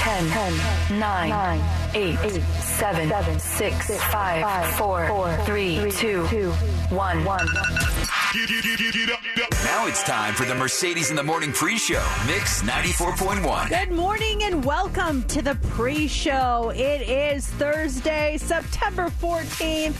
10, 10 9, 9 8, 8 7, 7 6, 6 5, 5 4, 4 3, 3 2, 2 1 1 Now it's time for the Mercedes in the Morning pre show, Mix 94.1. Good morning and welcome to the pre show. It is Thursday, September 14th,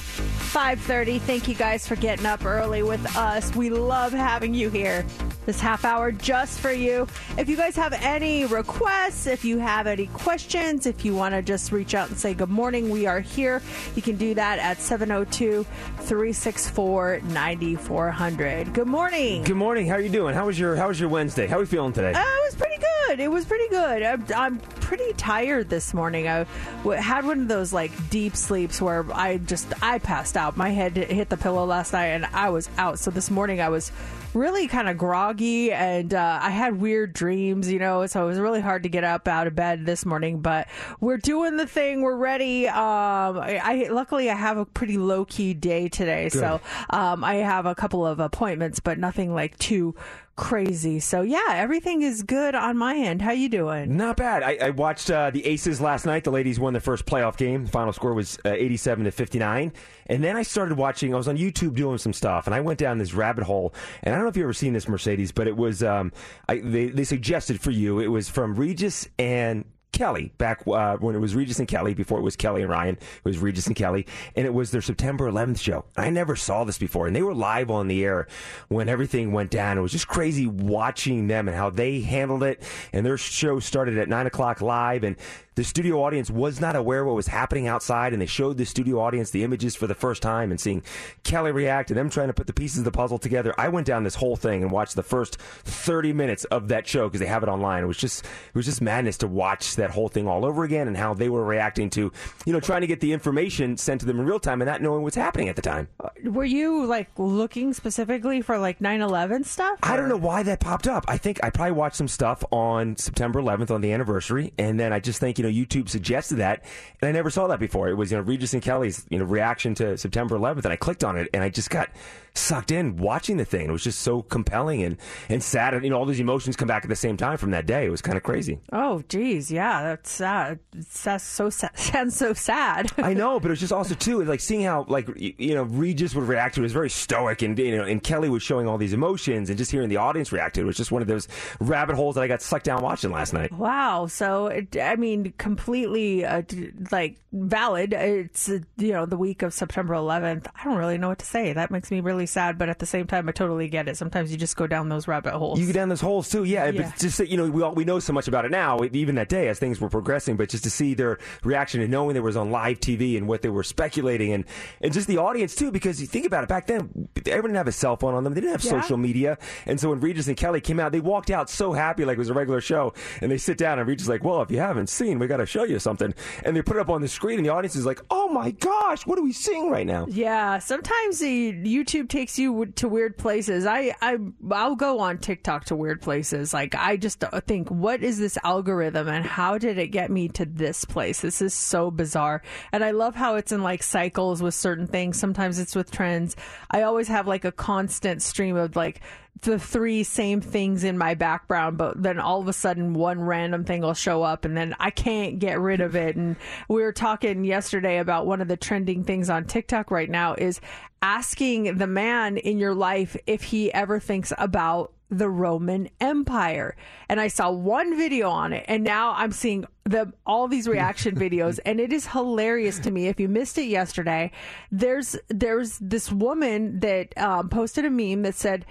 5:30. Thank you guys for getting up early with us. We love having you here. This half hour just for you. If you guys have any requests, if you have any questions, if you want to just reach out and say good morning, we are here. You can do that at 702 364 9400. Good morning. Good morning. How are you doing? How was your How was your Wednesday? How are you feeling today? Uh, it was pretty good. It was pretty good. I'm, I'm pretty tired this morning. I w- had one of those like deep sleeps where I just I passed out. My head hit the pillow last night and I was out. So this morning I was really kind of groggy and uh, I had weird dreams, you know. So it was really hard to get up out of bed this morning. But we're doing the thing. We're ready. Um, I, I luckily I have a pretty low key day today, so um, I have a couple of appointments, but nothing like too crazy. So yeah, everything is good on my end. How you doing? Not bad. I, I watched uh, the Aces last night. The ladies won their first playoff game. The final score was uh, 87 to 59. And then I started watching. I was on YouTube doing some stuff, and I went down this rabbit hole. And I don't know if you've ever seen this, Mercedes, but it was um, I, they, they suggested for you. It was from Regis and Kelly back uh, when it was Regis and Kelly before it was Kelly and Ryan. It was Regis and Kelly, and it was their September 11th show. I never saw this before, and they were live on the air when everything went down. It was just crazy watching them and how they handled it. And their show started at nine o'clock live, and the studio audience was not aware what was happening outside, and they showed the studio audience the images for the first time and seeing Kelly react and them trying to put the pieces of the puzzle together. I went down this whole thing and watched the first 30 minutes of that show because they have it online. It was just it was just madness to watch that whole thing all over again and how they were reacting to, you know, trying to get the information sent to them in real time and not knowing what's happening at the time. Uh, were you like looking specifically for like 9/11 stuff? I don't know why that popped up. I think I probably watched some stuff on September 11th on the anniversary, and then I just think you know YouTube suggested that, and I never saw that before. It was you know Regis and Kelly's you know reaction to September 11th, and I clicked on it, and I just got sucked in watching the thing. It was just so compelling and and sad, and you know all these emotions come back at the same time from that day. It was kind of crazy. Oh, geez, yeah, that's sad. That's so sad. Sounds so sad. I know, but it was just also too like seeing how like you know Regis would react to it was very stoic, and you know, and Kelly was showing all these emotions, and just hearing the audience react to it was just one of those rabbit holes that I got sucked down watching last night. Wow. So, it, I mean, completely uh, like valid. It's uh, you know the week of September 11th. I don't really know what to say. That makes me really sad, but at the same time, I totally get it. Sometimes you just go down those rabbit holes. You go down those holes too, yeah. Yeah. But just that, you know, we all, we know so much about it now, even that day as things were progressing. But just to see their reaction and knowing there was on live TV and what they were speculating, and and just the audience too, because you think about it, back then everyone didn't have a cell phone on them, they didn't have Yeah. social media, and so when Regis and Kelly came out, they walked out so happy like it was a regular show, and they sit down and Regis is like, well, if you haven't seen, we got to show you something, and they put it up on the screen, and the audience is like, oh my gosh, what are we seeing right now? Yeah, sometimes the YouTube takes you to weird places. I I I'll go on TikTok to weird places. Like I just think, what is this algorithm and how did it get me to this place? This is so bizarre. And I love how it's in like cycles with certain things. Sometimes it's with trends. I always have like a constant stream of like the three same things in my background, but then all of a sudden one random thing will show up and then I can't get rid of it. And we were talking yesterday about one of the trending things on TikTok right now is asking the man in your life if he ever thinks about the Roman Empire. And I saw one video on it and now I'm seeing the all these reaction videos and it is hilarious to me. If you missed it yesterday, there's there's this woman that um, posted a meme that said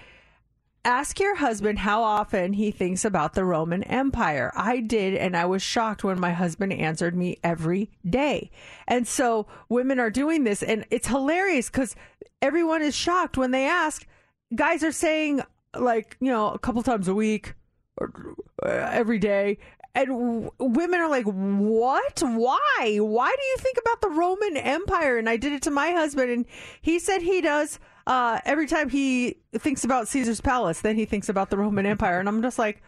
Ask your husband how often he thinks about the Roman Empire. I did, and I was shocked when my husband answered me every day. And so women are doing this, and it's hilarious because everyone is shocked when they ask. Guys are saying, like, you know, a couple times a week or uh, every day. And w- women are like, what? Why? Why do you think about the Roman Empire? And I did it to my husband, and he said he does uh, every time he thinks about Caesar's palace, then he thinks about the Roman Empire, and I'm just like,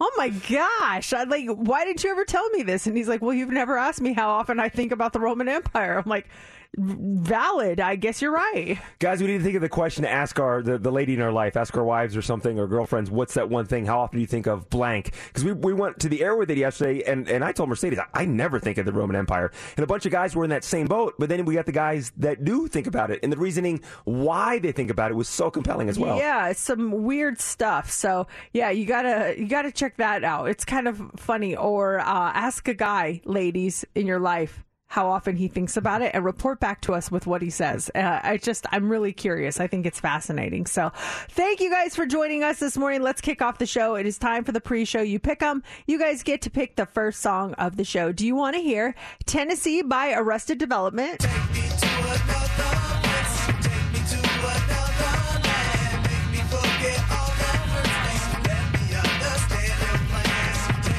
oh my gosh, I like, why didn't you ever tell me this? And he's like, well, you've never asked me how often I think about the Roman Empire. I'm like, valid. I guess you're right. Guys, we need to think of the question to ask our the, the lady in our life, ask our wives or something or girlfriends, what's that one thing? How often do you think of blank? Because we, we went to the air with it yesterday, and, and I told Mercedes, I, I never think of the Roman Empire. And a bunch of guys were in that same boat, but then we got the guys that do think about it, and the reasoning why they think about it was so compelling as well. Yeah, it's some weird stuff. So yeah, you gotta you gotta check that out. It's kind of funny. Or uh, ask a guy, ladies, in your life how often he thinks about it and report back to us with what he says. Uh, I just, I'm really curious. I think it's fascinating. So thank you guys for joining us this morning. Let's kick off the show. It is time for the pre show. You pick them. You guys get to pick the first song of the show. Do you want to hear Tennessee by Arrested Development?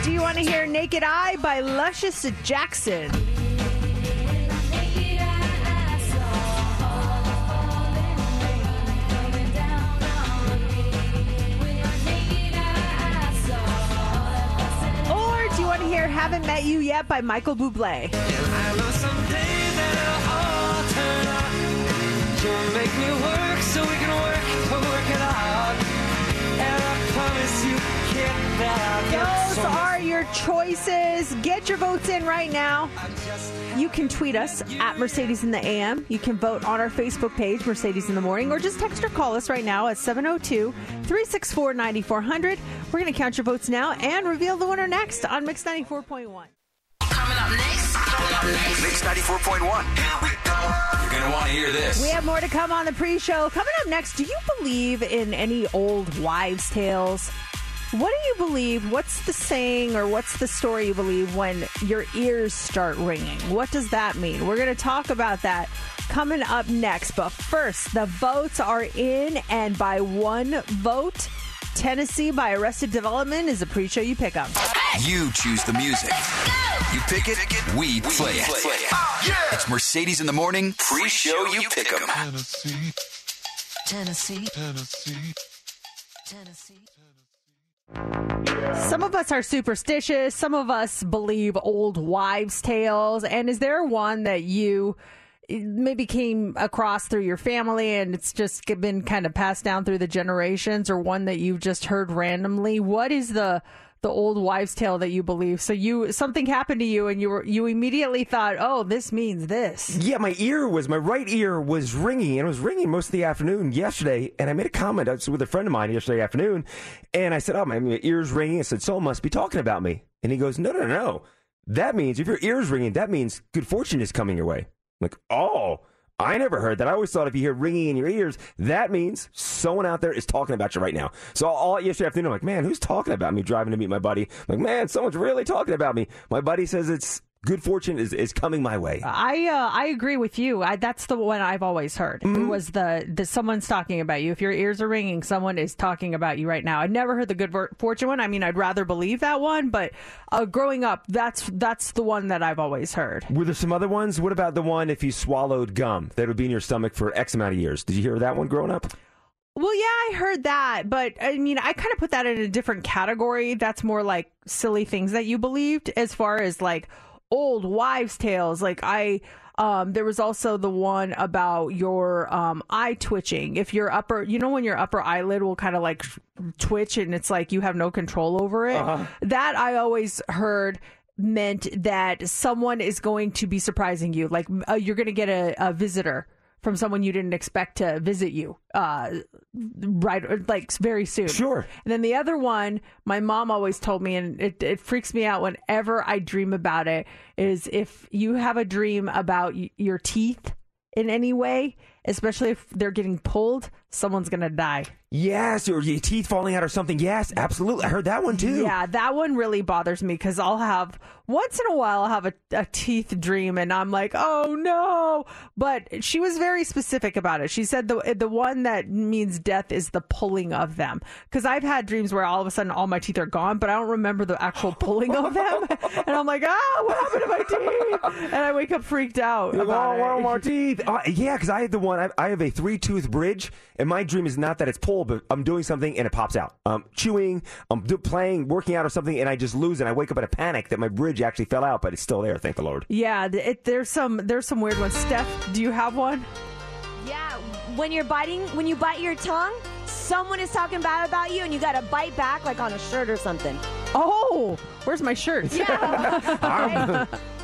Do you want to hear Naked Eye by Luscious Jackson? To hear Haven't Met You Yet by Michael Bublé? work so work, out. And I promise you, kid, that I'll get Those are your choices. Get your votes in right now. You can tweet us at Mercedes in the AM. You can vote on our Facebook page, Mercedes in the Morning, or just text or call us right now at 702 364 9400. We're going to count your votes now and reveal the winner next on Mix 94.1. Coming up next. Coming up next. Mix 94.1. You're going to want to hear this. We have more to come on the pre show. Coming up next, do you believe in any old wives' tales? What do you believe? What's the saying or what's the story you believe when your ears start ringing? What does that mean? We're going to talk about that coming up next. But first, the votes are in, and by one vote, Tennessee by Arrested Development is a pre show you pick up. You choose the music. You pick it, we play it. Oh, it's Mercedes in the morning. Pre-show you pick 'em. Tennessee, Tennessee. Tennessee. Tennessee. Some of us are superstitious. Some of us believe old wives' tales. And is there one that you eh, maybe came across through your family and it's just been kind of passed down through the generations, or one that you've just heard randomly? What is the the old wives' tale that you believe? So you something happened to you, and you were you immediately thought, "Oh, this means this." Yeah, my ear was my right ear was ringing, and it was ringing most of the afternoon yesterday. And I made a comment I was with a friend of mine yesterday afternoon, and I said, "Oh, my, my ear's ringing." I said, "Someone must be talking about me." And he goes, "No, no, no. That means if your ear's ringing, that means good fortune is coming your way." I'm like, oh. I never heard that. I always thought if you hear ringing in your ears, that means someone out there is talking about you right now. So all yesterday afternoon, I'm like, man, who's talking about me driving to meet my buddy? I'm like, man, someone's really talking about me. My buddy says it's good fortune is, is coming my way. I uh, I agree with you. I, that's the one I've always heard. It was the, the someone's talking about you. If your ears are ringing, someone is talking about you right now. I never heard the good fortune one. I mean, I'd rather believe that one, but uh, growing up, that's that's the one that I've always heard. Were there some other ones? What about the one if you swallowed gum that would be in your stomach for X amount of years? Did you hear that one growing up? Well, yeah, I heard that, but I mean, I kind of put that in a different category. That's more like silly things that you believed, as far as like old wives' tales. Like I, Um, there was also the one about your um, eye twitching. If your upper, you know, when your upper eyelid will kind of like twitch and it's like you have no control over it. That I always heard meant that someone is going to be surprising you. Like uh, you're going to get a, a visitor from someone you didn't expect to visit you, uh, right, like very soon. Sure. And then the other one, my mom always told me, and it, it freaks me out whenever I dream about it, is if you have a dream about y- your teeth in any way, especially if they're getting pulled, someone's to die. Yes, or your teeth falling out or something. Yes, absolutely. I heard that one too. Yeah, that one really bothers me because I'll have once in a while I'll have a, a teeth dream and I'm like, oh no. But she was very specific about it. She said the the one that means death is the pulling of them. Because I've had dreams where all of a sudden all my teeth are gone, but I don't remember the actual pulling of them. and I'm like, ah, what happened to my teeth? And I wake up freaked out. You're like, about oh, it. one of teeth. Uh, yeah, because I had the one. I, I have a three tooth bridge, and my dream is not that it's pulled, but I'm doing something and it pops out. I'm chewing, I'm do, playing, working out or something, and I just lose. And I wake up in a panic that my bridge actually fell out, but it's still there. Thank the Lord. Yeah, it, there's some there's some weird ones. Steph, do you have one? Yeah, when you're biting, when you bite your tongue, someone is talking bad about you, and you got to bite back like on a shirt or something. Oh, where's my shirt? Yeah.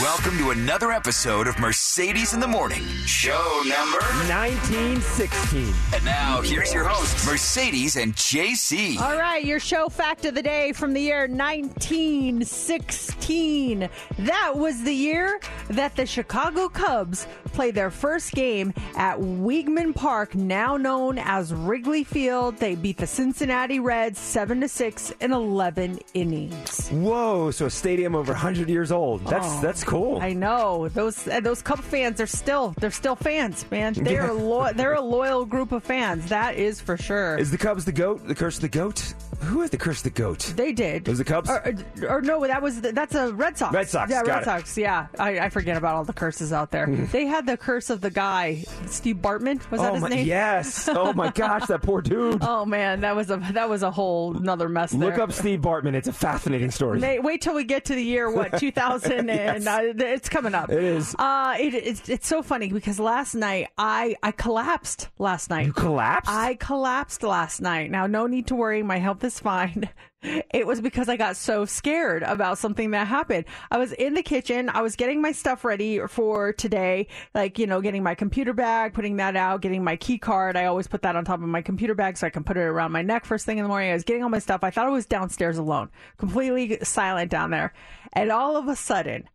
Welcome to another episode of Mercedes in the Morning, show number. 1916. And now, here's your host, Mercedes and JC. All right, your show fact of the day from the year 1916. That was the year that the Chicago Cubs played their first game at Weeghman Park, now known as Wrigley Field. They beat the Cincinnati Reds 7 to 6 in 11 innings. Whoa! So a stadium over 100 years old. That's oh. that's cool. I know those uh, those Cub fans are still they're still fans, man. They're lo- they're a loyal group of fans. That is for sure. Is the Cubs the goat? The curse of the goat? Who is the curse of the goat? They did. It was the Cubs? Or, or, or no, that was the, that's a Red Sox. Red Sox, Yeah, Red it. Sox. Yeah, I, I forget about all the curses out there. they had the curse of the guy, Steve Bartman. Was that oh his my name? yes! Oh my gosh, that poor dude. Oh man, that was a that was a whole another mess. Look up Steve Bartman. It's a fascinating story. Wait, wait till we get to the year what 2000 and uh, it's coming up. It is. Uh, it, it's it's so funny because last night I I collapsed last night. you collapsed? I collapsed last night. Now, no need to worry. My health is fine. It was because I got so scared about something that happened. I was in the kitchen. I was getting my stuff ready for today, like, you know, getting my computer bag, putting that out, getting my key card. I always put that on top of my computer bag so I can put it around my neck first thing in the morning. I was getting all my stuff. I thought I was downstairs alone, completely silent down there. And all of a sudden,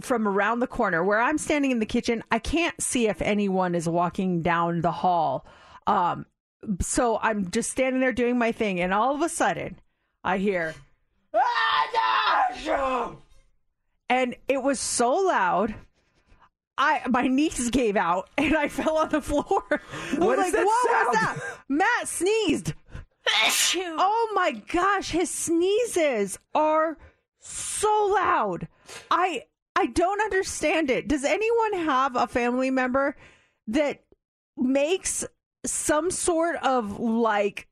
from around the corner where I'm standing in the kitchen, I can't see if anyone is walking down the hall. Um, so I'm just standing there doing my thing, and all of a sudden, I hear, and it was so loud. I my knees gave out and I fell on the floor. I What was is like, that what sound?" was that? Matt sneezed. oh my gosh, his sneezes are so loud. I I don't understand it. Does anyone have a family member that makes some sort of like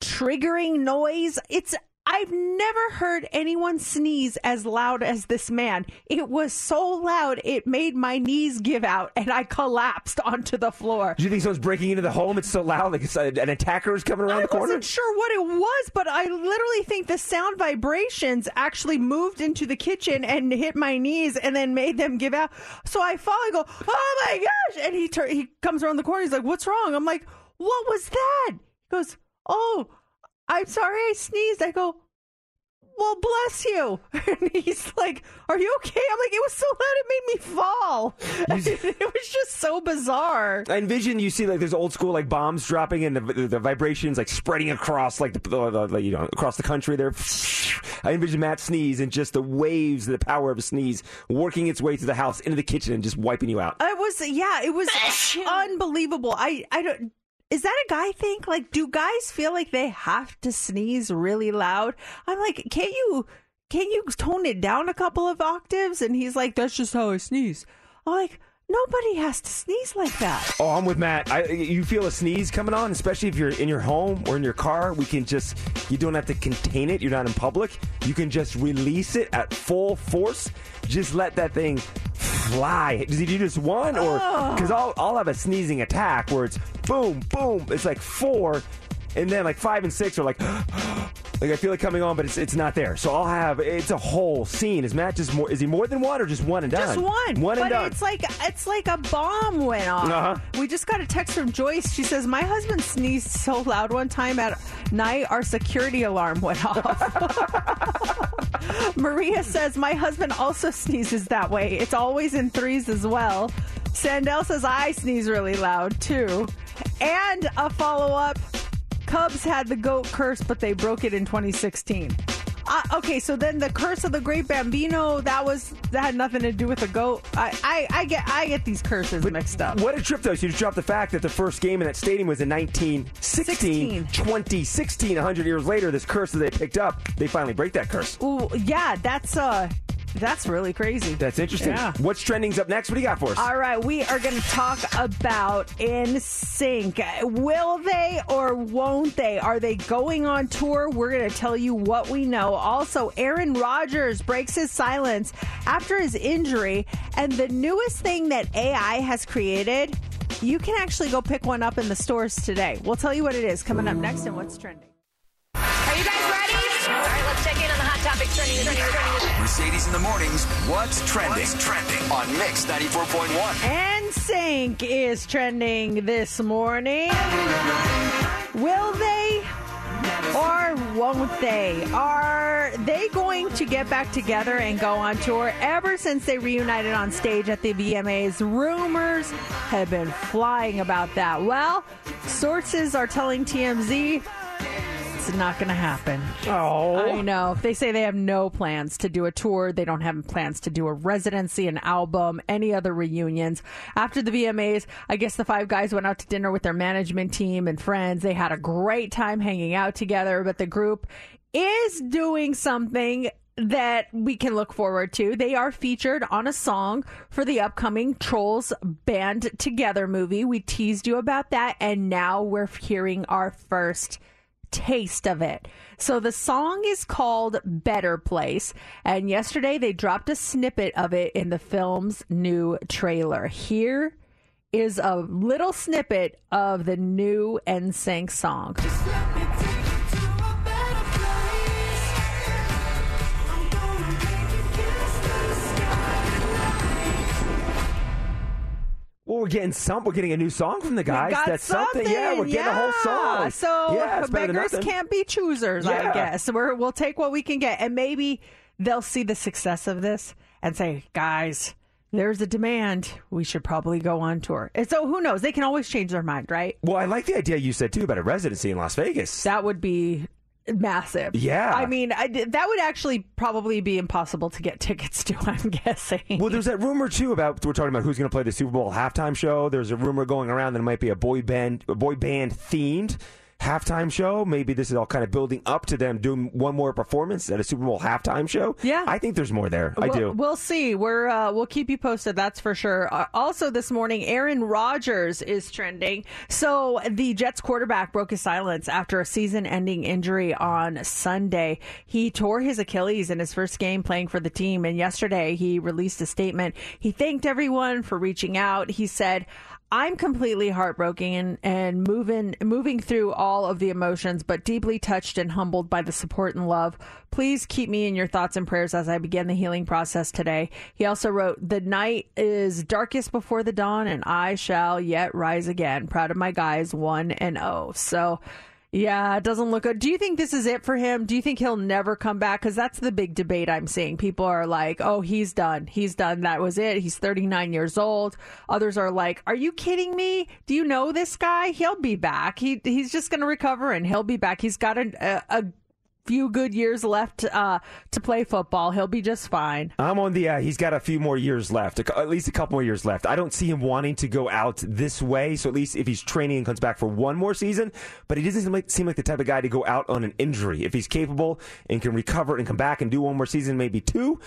triggering noise? It's I've never heard anyone sneeze as loud as this man. It was so loud it made my knees give out and I collapsed onto the floor. Do you think someone's breaking into the home? It's so loud, like it's, an attacker is coming around I the corner. I wasn't sure what it was, but I literally think the sound vibrations actually moved into the kitchen and hit my knees and then made them give out. So I fall and go, "Oh my gosh!" And he tur- he comes around the corner. He's like, "What's wrong?" I'm like, "What was that?" He goes, "Oh, I'm sorry, I sneezed." I go. Well, bless you. And he's like, Are you okay? I'm like, It was so loud, it made me fall. it was just so bizarre. I envision you see like there's old school like bombs dropping and the, the vibrations like spreading across like the, the, the you know across the country there. I envision Matt sneeze and just the waves, the power of a sneeze working its way through the house into the kitchen and just wiping you out. It was yeah, it was unbelievable. I I don't is that a guy thing? Like do guys feel like they have to sneeze really loud? I'm like, "Can't you can't you tone it down a couple of octaves?" And he's like, "That's just how I sneeze." I'm like, "Nobody has to sneeze like that." Oh, I'm with Matt. I, you feel a sneeze coming on, especially if you're in your home or in your car. We can just, you don't have to contain it. You're not in public. You can just release it at full force. Just let that thing fly. Does he do just one or oh. because I'll I'll have a sneezing attack where it's boom boom. It's like four, and then like five and six are like. Like I feel it coming on, but it's it's not there. So I'll have it's a whole scene. Is Matt just more? Is he more than one or just one and done? Just one. One but and done. it's like it's like a bomb went off. Uh-huh. We just got a text from Joyce. She says, My husband sneezed so loud one time at night our security alarm went off. Maria says, My husband also sneezes that way. It's always in threes as well. Sandell says I sneeze really loud too. And a follow up Cubs had the goat curse, but they broke it in 2016. Uh, okay, so then the curse of the great Bambino that was that had nothing to do with the goat. I, I, I get I get these curses mixed up. What a trip, though. You just dropped the fact that the first game in that stadium was in 1916. 16. 2016, 100 years later, this curse that they picked up, they finally break that curse. Ooh, yeah, that's uh, that's really crazy. That's interesting. Yeah. What's trending's up next? What do you got for us? All right, we are going to talk about NSYNC. Will they or won't they? Are they going on tour? We're going to tell you what we know. Also, Aaron Rodgers breaks his silence after his injury, and the newest thing that AI has created. You can actually go pick one up in the stores today. We'll tell you what it is coming up next and what's trending. Are you guys ready? Topics trending. trending, trending. Mercedes in the mornings. What's trending? trending on Mix 94.1. NSYNC is trending this morning. Will they or won't they? Are they going to get back together and go on tour? Ever since they reunited on stage at the VMAs, rumors have been flying about that. Well, sources are telling TMZ it's not going to happen. oh. I know. They say they have no plans to do a tour. They don't have plans to do a residency, an album, any other reunions. After the VMAs, I guess the five guys went out to dinner with their management team and friends. They had a great time hanging out together, but the group is doing something that we can look forward to. They are featured on a song for the upcoming Trolls Band Together movie. We teased you about that, and now we're hearing our first taste of it. So the song is called Better Place, and yesterday they dropped a snippet of it in the film's new trailer. Here is a little snippet of the new NSYNC song. Well, we're getting some. We're getting a new song from the guys. got That's something. Yeah, we're getting a whole song. So yeah, it's better than beggars can't be choosers, I guess. We're, we'll take what we can get, and maybe they'll see the success of this and say, "Guys, there's a demand. We should probably go on tour." And so who knows? They can always change their mind, right? Well, I like the idea you said too about a residency in Las Vegas. That would be massive. Yeah. I mean, I, that would actually probably be impossible to get tickets to. I'm guessing. Well, there's that rumor too about we're talking about who's going to play the Super Bowl halftime show. There's a rumor going around that it might be a boy band, a boy band themed halftime show. Maybe this is all kind of building up to them doing one more performance at a Super Bowl halftime show. Yeah. I think there's more there. I do. We'll see. We're uh, we'll keep you posted. That's for sure. Uh, also, this morning, Aaron Rodgers is trending. So the Jets quarterback broke his silence after a season-ending injury on Sunday. He tore his Achilles in his first game playing for the team, and yesterday he released a statement. He thanked everyone for reaching out. He said. I'm completely heartbroken and, and moving moving through all of the emotions, but deeply touched and humbled by the support and love. Please keep me in your thoughts and prayers as I begin the healing process today. He also wrote, "The night is darkest before the dawn, and I shall yet rise again." Proud of my guys, one and oh. So. Yeah, it doesn't look good. Do you think this is it for him? Do you think he'll never come back? Because that's the big debate I'm seeing. People are like, oh, he's done. He's done. That was it. He's 39 years old. Others are like, are you kidding me? Do you know this guy? He'll be back. He He's just going to recover and he'll be back. He's got a, a, a few good years left uh, to play football. He'll be just fine. I'm on the. Uh, he's got a few more years left, at least a couple more years left. I don't see him wanting to go out this way. So at least if he's training and comes back for one more season, but he doesn't seem like, seem like the type of guy to go out on an injury. If he's capable and can recover and come back and do one more season, maybe two.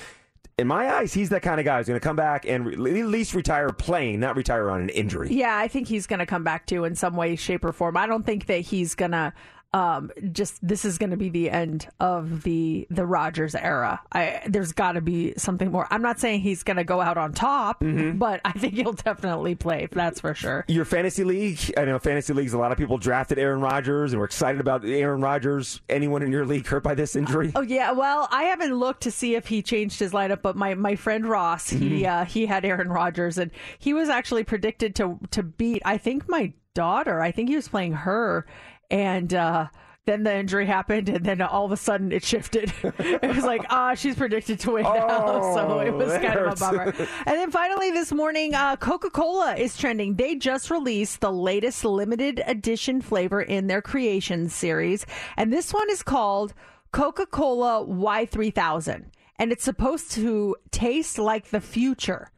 In my eyes, he's that kind of guy who's going to come back and re- at least retire playing, not retire on an injury. Yeah, I think he's going to come back too in some way, shape, or form. I don't think that he's going to um, just this is going to be the end of the the Rodgers era. I there's got to be something more. I'm not saying he's going to go out on top, Mm-hmm. but I think he'll definitely play. That's for sure. Your fantasy league, I know fantasy leagues, a lot of people drafted Aaron Rodgers and we're excited about Aaron Rodgers. Anyone in your league hurt by this injury? Oh yeah, well, I haven't looked to see if he changed his lineup, but my, my friend Ross, he uh, he had Aaron Rodgers, and he was actually predicted to to beat. I think my daughter. I think he was playing her, and. uh then the injury happened, and then all of a sudden it shifted. it was like, ah, she's predicted to win now, so it was kind of a bummer. And then finally this morning, uh, Coca Cola is trending. They just released the latest limited edition flavor in their creation series. And this one is called Coca Cola Y3000. And it's supposed to taste like the future.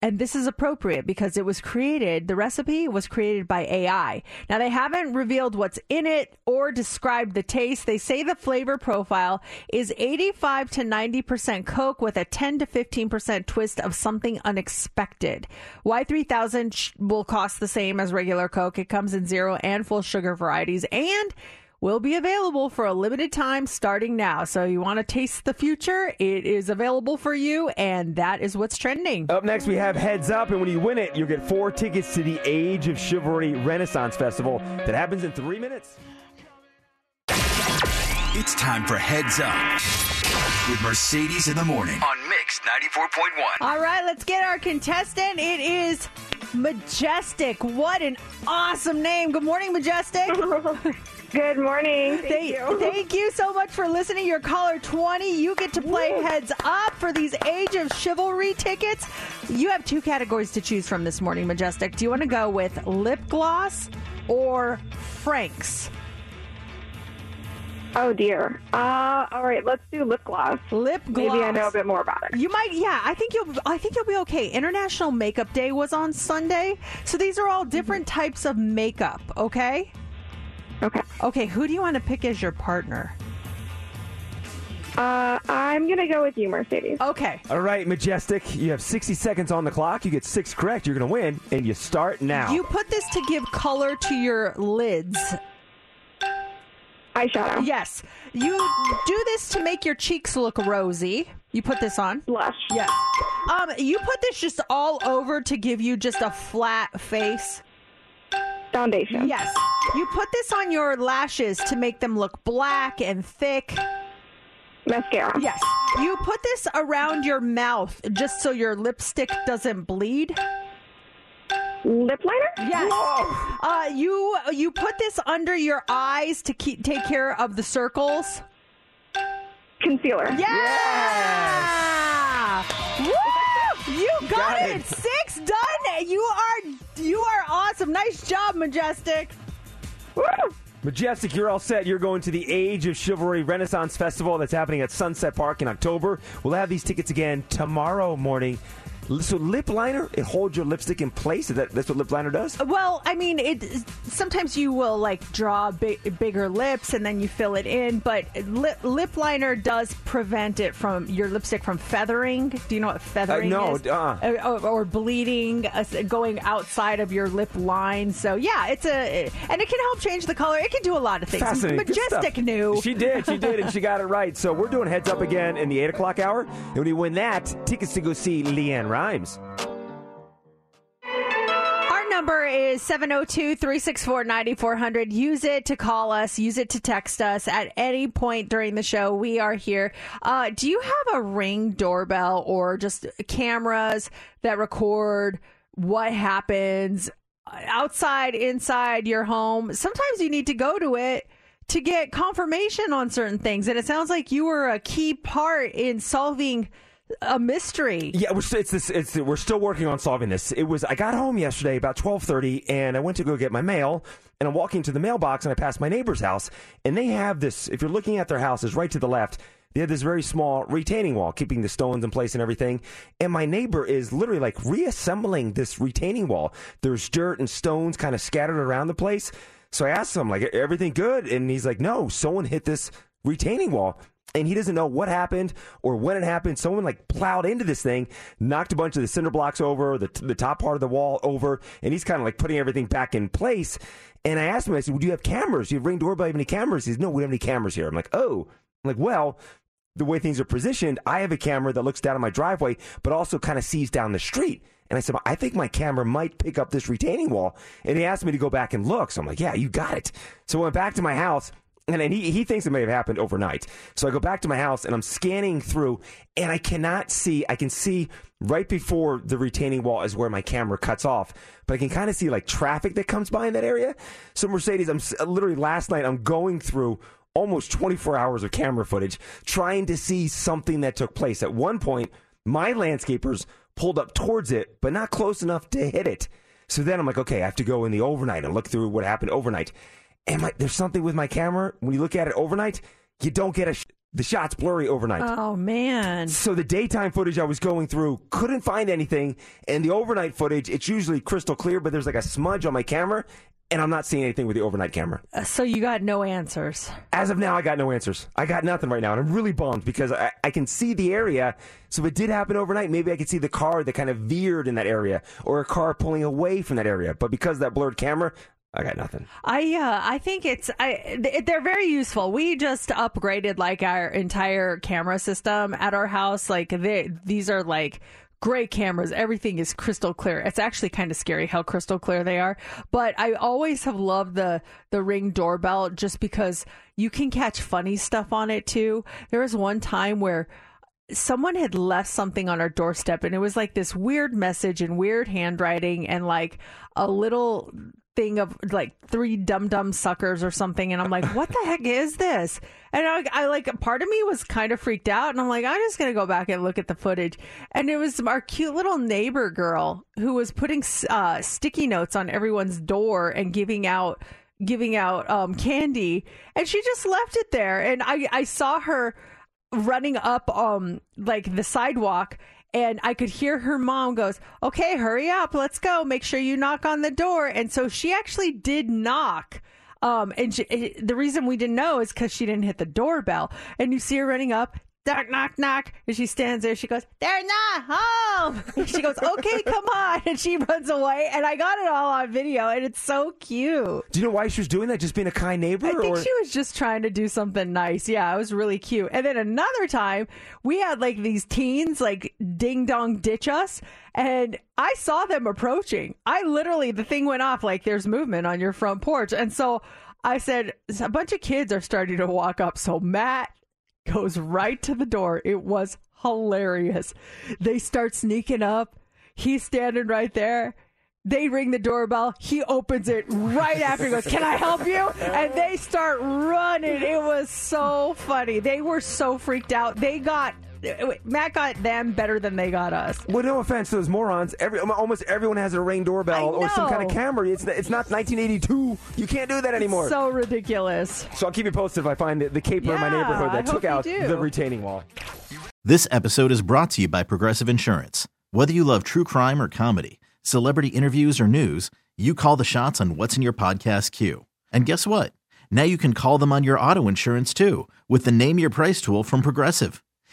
And this is appropriate because it was created, the recipe was created by AI. Now, they haven't revealed what's in it or described the taste. They say the flavor profile is 85 to 90% Coke with a 10 to 15% twist of something unexpected. Y3000 will cost the same as regular Coke. It comes in zero and full sugar varieties and will be available for a limited time starting now. So you want to taste the future? It is available for you, and that is what's trending. Up next, we have Heads Up, and when you win it, you'll get four tickets to the Age of Chivalry Renaissance Festival that happens in three minutes. It's time for Heads Up with Mercedes in the morning on Mix 94.1. All right, let's get our contestant. It is Majestic. What an awesome name. Good morning, Majestic. Good morning. Thank Thank, you. thank you so much for listening. Your caller 20. You get to play heads up for these Age of Chivalry tickets. You have two categories to choose from this morning, Majestic. Do you want to go with lip gloss or Frank's? Oh dear. Uh, all right, let's do lip gloss. Lip gloss. Maybe I know a bit more about it. You might, yeah. I think you'll. I think you'll be okay. International Makeup Day was on Sunday, so these are all different types of makeup. Okay. Okay. Okay. Who do you want to pick as your partner? Uh, I'm gonna go with you, Mercedes. Okay. All right, Majestic, you have 60 seconds on the clock. You get six correct, you're going to win, and you start now. You put this to give color to your lids. Eyeshadow. Yes. You do this to make your cheeks look rosy. You put this on. Blush. Yes. Um, you put this just all over to give you just a flat face. Foundation. Yes. You put this on your lashes to make them look black and thick. Mascara. Yes. You put this around your mouth just so your lipstick doesn't bleed. Lip liner. Yes. Uh, you you put this under your eyes to keep take care of the circles. Concealer. Yeah. Woo! You got, got it. it. Six done. You are you are awesome. Nice job, Majestic. Woo! Majestic, you're all set. You're going to the Age of Chivalry Renaissance Festival that's happening at Sunset Park in October. We'll have these tickets again tomorrow morning. So, lip liner, it holds your lipstick in place. Is that, that's what lip liner does? Well, I mean, it sometimes you will like draw big, bigger lips and then you fill it in, but lip, lip liner does prevent it from your lipstick from feathering. Do you know what feathering no, is? uh-uh. or, or bleeding, uh, going outside of your lip line. So yeah, it's a and it can help change the color. It can do a lot of things. Fascinating. Majestic knew. She did. She did, and she got it right. So we're doing heads up again in the eight o'clock hour, and when you win that, tickets to go see Leanne Our number is 702 364 9400. Use it to call us, use it to text us at any point during the show. We are here. Uh, do you have a ring doorbell or just cameras that record what happens outside, inside your home? Sometimes you need to go to it to get confirmation on certain things. And it sounds like you were a key part in solving a mystery. Yeah, we're still, it's this. It's we're still working on solving this. It was I got home yesterday about twelve thirty, and I went to go get my mail, and I'm walking to the mailbox, and I passed my neighbor's house, and they have this. If you're looking at their house, is right to the left. They have this very small retaining wall, keeping the stones in place and everything. And my neighbor is literally like reassembling this retaining wall. There's dirt and stones kind of scattered around the place. So I asked him, like, everything good? And he's like, no, someone hit this retaining wall. And he doesn't know what happened or when it happened. Someone like plowed into this thing, knocked a bunch of the cinder blocks over, the, the top part of the wall over, and he's kind of like putting everything back in place. And I asked him, I said, well, do you have cameras? Do you have Ring Doorbell? Have any cameras? He says, no, we don't have any cameras here. I'm like, oh. I'm like, well, the way things are positioned, I have a camera that looks down on my driveway, but also kind of sees down the street. And I said, I think my camera might pick up this retaining wall. And he asked me to go back and look. So I'm like, yeah, you got it. So I went back to my house. And then he, he thinks it may have happened overnight. So I go back to my house and I'm scanning through and I cannot see, I can see right before the retaining wall is where my camera cuts off, but I can kind of see like traffic that comes by in that area. So Mercedes, I'm literally last night, I'm going through almost 24 hours of camera footage trying to see something that took place. At one point, my landscapers pulled up towards it, but not close enough to hit it. So then I'm like, okay, I have to go in the overnight and look through what happened overnight. And my, there's something with my camera. When you look at it overnight, you don't get a sh- the shot's blurry overnight. Oh man. So the daytime footage I was going through couldn't find anything, and the overnight footage it's usually crystal clear, but there's like a smudge on my camera, and I'm not seeing anything with the overnight camera. Uh, So you got no answers. As of now, I got no answers. I got nothing right now, and I'm really bummed because I, I can see the area. So if it did happen overnight, maybe I could see the car that kind of veered in that area, or a car pulling away from that area. But because of that blurred camera, I got nothing. I uh, I think it's I th- they're very useful. We just upgraded like our entire camera system at our house. Like they these are like great cameras. Everything is crystal clear. It's actually kind of scary how crystal clear they are. But I always have loved the the Ring doorbell just because you can catch funny stuff on it too. There was one time where someone had left something on our doorstep and it was like this weird message in weird handwriting and like a little thing of like three dum dum suckers or something and I'm like what the heck is this? And I, I like part of me was kind of freaked out and I'm like I'm just gonna go back and look at the footage. And it was our cute little neighbor girl who was putting uh, sticky notes on everyone's door and giving out giving out um, candy and she just left it there. And I I saw her running up um like the sidewalk and I could hear her mom goes, "Okay, hurry up, let's go. Make sure you knock on the door." And so she actually did knock. Um, and she, the reason we didn't know is because she didn't hit the doorbell. And you see her running up, knock, knock, knock, and she stands there. She goes, "They're not home." And she goes, "Okay, come on," and she runs away. And I got it all on video, and it's so cute. Do you know why she was doing that? Just being a kind neighbor? I think or? she was just trying to do something nice. Yeah, it was really cute. And then another time, we had like these teens like ding dong ditch us, and I saw them approaching. I literally, the thing went off like there's movement on your front porch. And so I said, a bunch of kids are starting to walk up. So Matt goes right to the door. It was hilarious. They start sneaking up. He's standing right there. They ring the doorbell. He opens it right after. He goes, "Can I help you?" And they start running. It was so funny. They were so freaked out. They got Matt got them better than they got us. Well, no offense to those morons. Every um, almost everyone has a ring doorbell or some kind of camera. It's it's not 1982. You can't do that anymore. So ridiculous. So I'll keep you posted if I find the, the caper in my Yeah, neighborhood I that took out do. the retaining wall. This episode is brought to you by Progressive Insurance. Whether you love true crime or comedy, celebrity interviews or news, you call the shots on what's in your podcast queue. And guess what? Now you can call them on your auto insurance too with the Name Your Price tool from Progressive.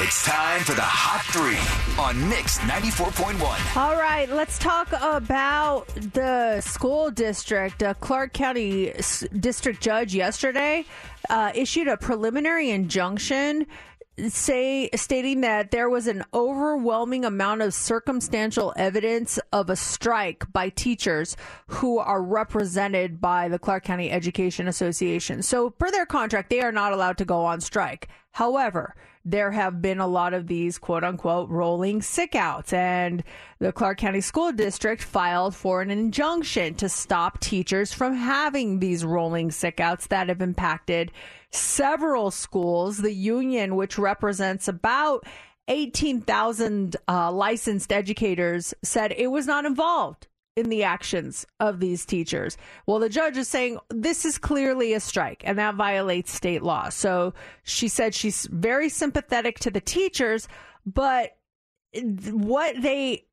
It's time for the Hot Three on Mix 94.1. All right, let's talk about the school district. A Clark County District Judge yesterday uh, issued a preliminary injunction say stating that there was an overwhelming amount of circumstantial evidence of a strike by teachers who are represented by the Clark County Education Association. So per their contract, they are not allowed to go on strike. However, there have been a lot of these quote unquote rolling sick outs and the Clark County School District filed for an injunction to stop teachers from having these rolling sick outs that have impacted several schools. The union, which represents about 18,000 uh, licensed educators, said it was not involved in the actions of these teachers. Well, the judge is saying this is clearly a strike and that violates state law. So she said she's very sympathetic to the teachers, but what they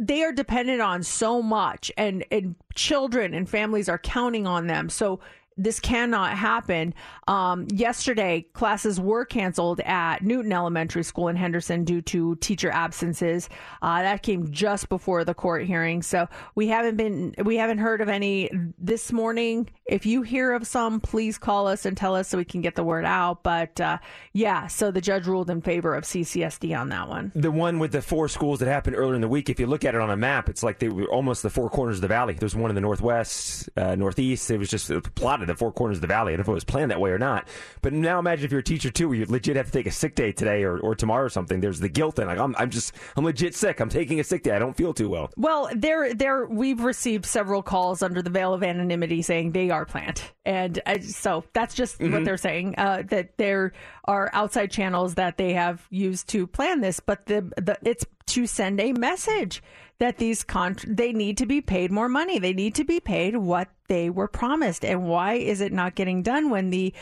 they are dependent on so much and and children and families are counting on them. So this cannot happen. Um, yesterday, classes were canceled at Newton Elementary School in Henderson due to teacher absences. Uh, that came just before the court hearing, so we haven't been we haven't heard of any this morning. If you hear of some, please call us and tell us so we can get the word out. But uh, yeah, so the judge ruled in favor of CCSD on that one. The one with the four schools that happened earlier in the week, if you look at it on a map, it's like they were almost the four corners of the valley. There's one in the northwest, uh, northeast. It was just plotted the four corners of the valley. I don't know if it was planned that way or not. But now imagine if you're a teacher too, where you legit have to take a sick day today or, or tomorrow or something. There's the guilt and like I'm I'm just I'm legit sick. I'm taking a sick day. I don't feel too well. Well, there there we've received several calls under the veil of anonymity saying they are planned, and uh, so that's just Mm-hmm. what they're saying. Uh, that there are outside channels that they have used to plan this, but the the it's to send a message that these con- they need to be paid more money. They need to be paid what they were promised. And why is it not getting done when the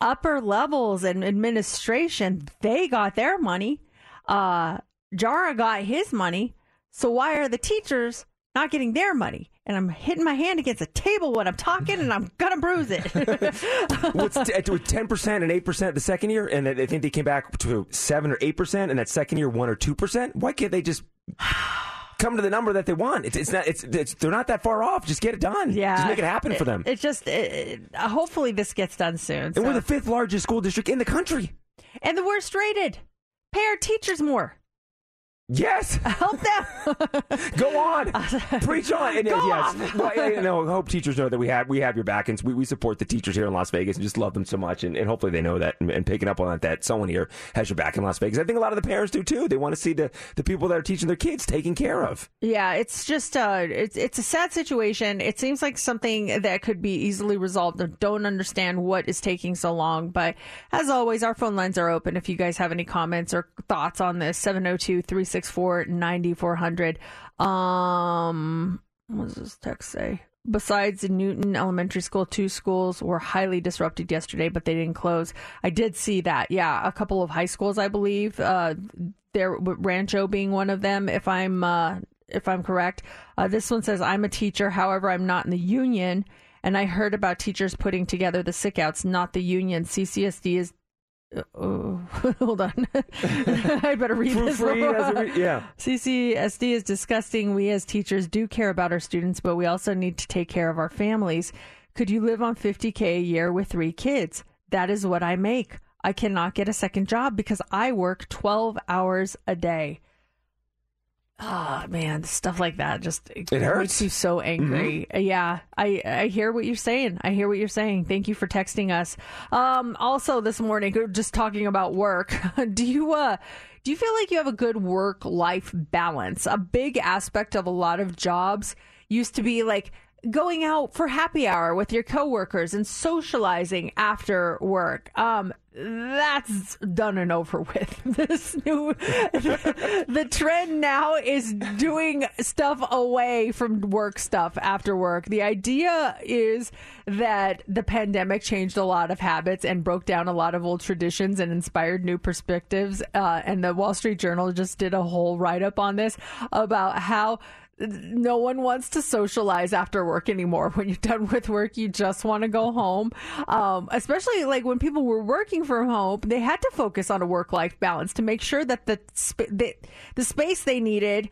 upper levels and administration they got their money? Uh, Jara got his money. So why are the teachers not getting their money? And I'm hitting my hand against a table when I'm talking, and I'm gonna bruise it. What's ten percent and eight percent the second year, and they think they came back to seven or eight percent, and that second year one or two percent. Why can't they just come to the number that they want? It's, it's not. It's, it's they're not that far off. Just get it done. yeah, just make it happen for them. It, just it, uh, hopefully this gets done soon. and so. we're the fifth largest school district in the country. and the worst rated. Pay our teachers more. Yes, Help them. go on, preach on. And, uh, Go yes, on. well, I, I know. Hope teachers know that we have we have your back, and we, we support the teachers here in Las Vegas, and just love them so much. And, and hopefully they know that and, and picking up on that that someone here has your back in Las Vegas. I think a lot of the parents do too. They want to see the the people that are teaching their kids taken care of. Yeah, it's just uh it's it's a sad situation. It seems like something that could be easily resolved. I don't understand what is taking so long, but as always our phone lines are open if you guys have any comments or thoughts on this 702-364-9400. Um what does this text say? Besides Newton Elementary School, two schools were highly disrupted yesterday, but they didn't close. I did see that. Yeah, a couple of high schools, I believe. Uh, there, Rancho being one of them. If I'm uh, if I'm correct, uh, this one says I'm a teacher. However, I'm not in the union, and I heard about teachers putting together the sick outs, not the union. CCSD is. Oh, hold on. I better read this. Proofread as a re- yeah. CCSD is disgusting. We as teachers do care about our students, but we also need to take care of our families. Could you live on 50K a year with three kids? That is what I make. I cannot get a second job because I work 12 hours a day. Ah, man, stuff like that just it, It hurts. Mm-hmm. makes you so angry. Yeah, I I hear what you're saying. I hear what you're saying. Thank you for texting us. Um, also this morning, just talking about work. do you uh do you feel like you have a good work life balance? A big aspect of a lot of jobs used to be like going out for happy hour with your coworkers and socializing after work. Um, that's done and over with. This new the trend now is doing stuff away from work stuff after work. The idea is that the pandemic changed a lot of habits and broke down a lot of old traditions and inspired new perspectives. Uh, and the Wall Street Journal just did a whole write up on this about how no one wants to socialize after work anymore. When you're done with work, you just want to go home. Um, especially like when people were working from home, they had to focus on a work life balance to make sure that the, sp- the the space they needed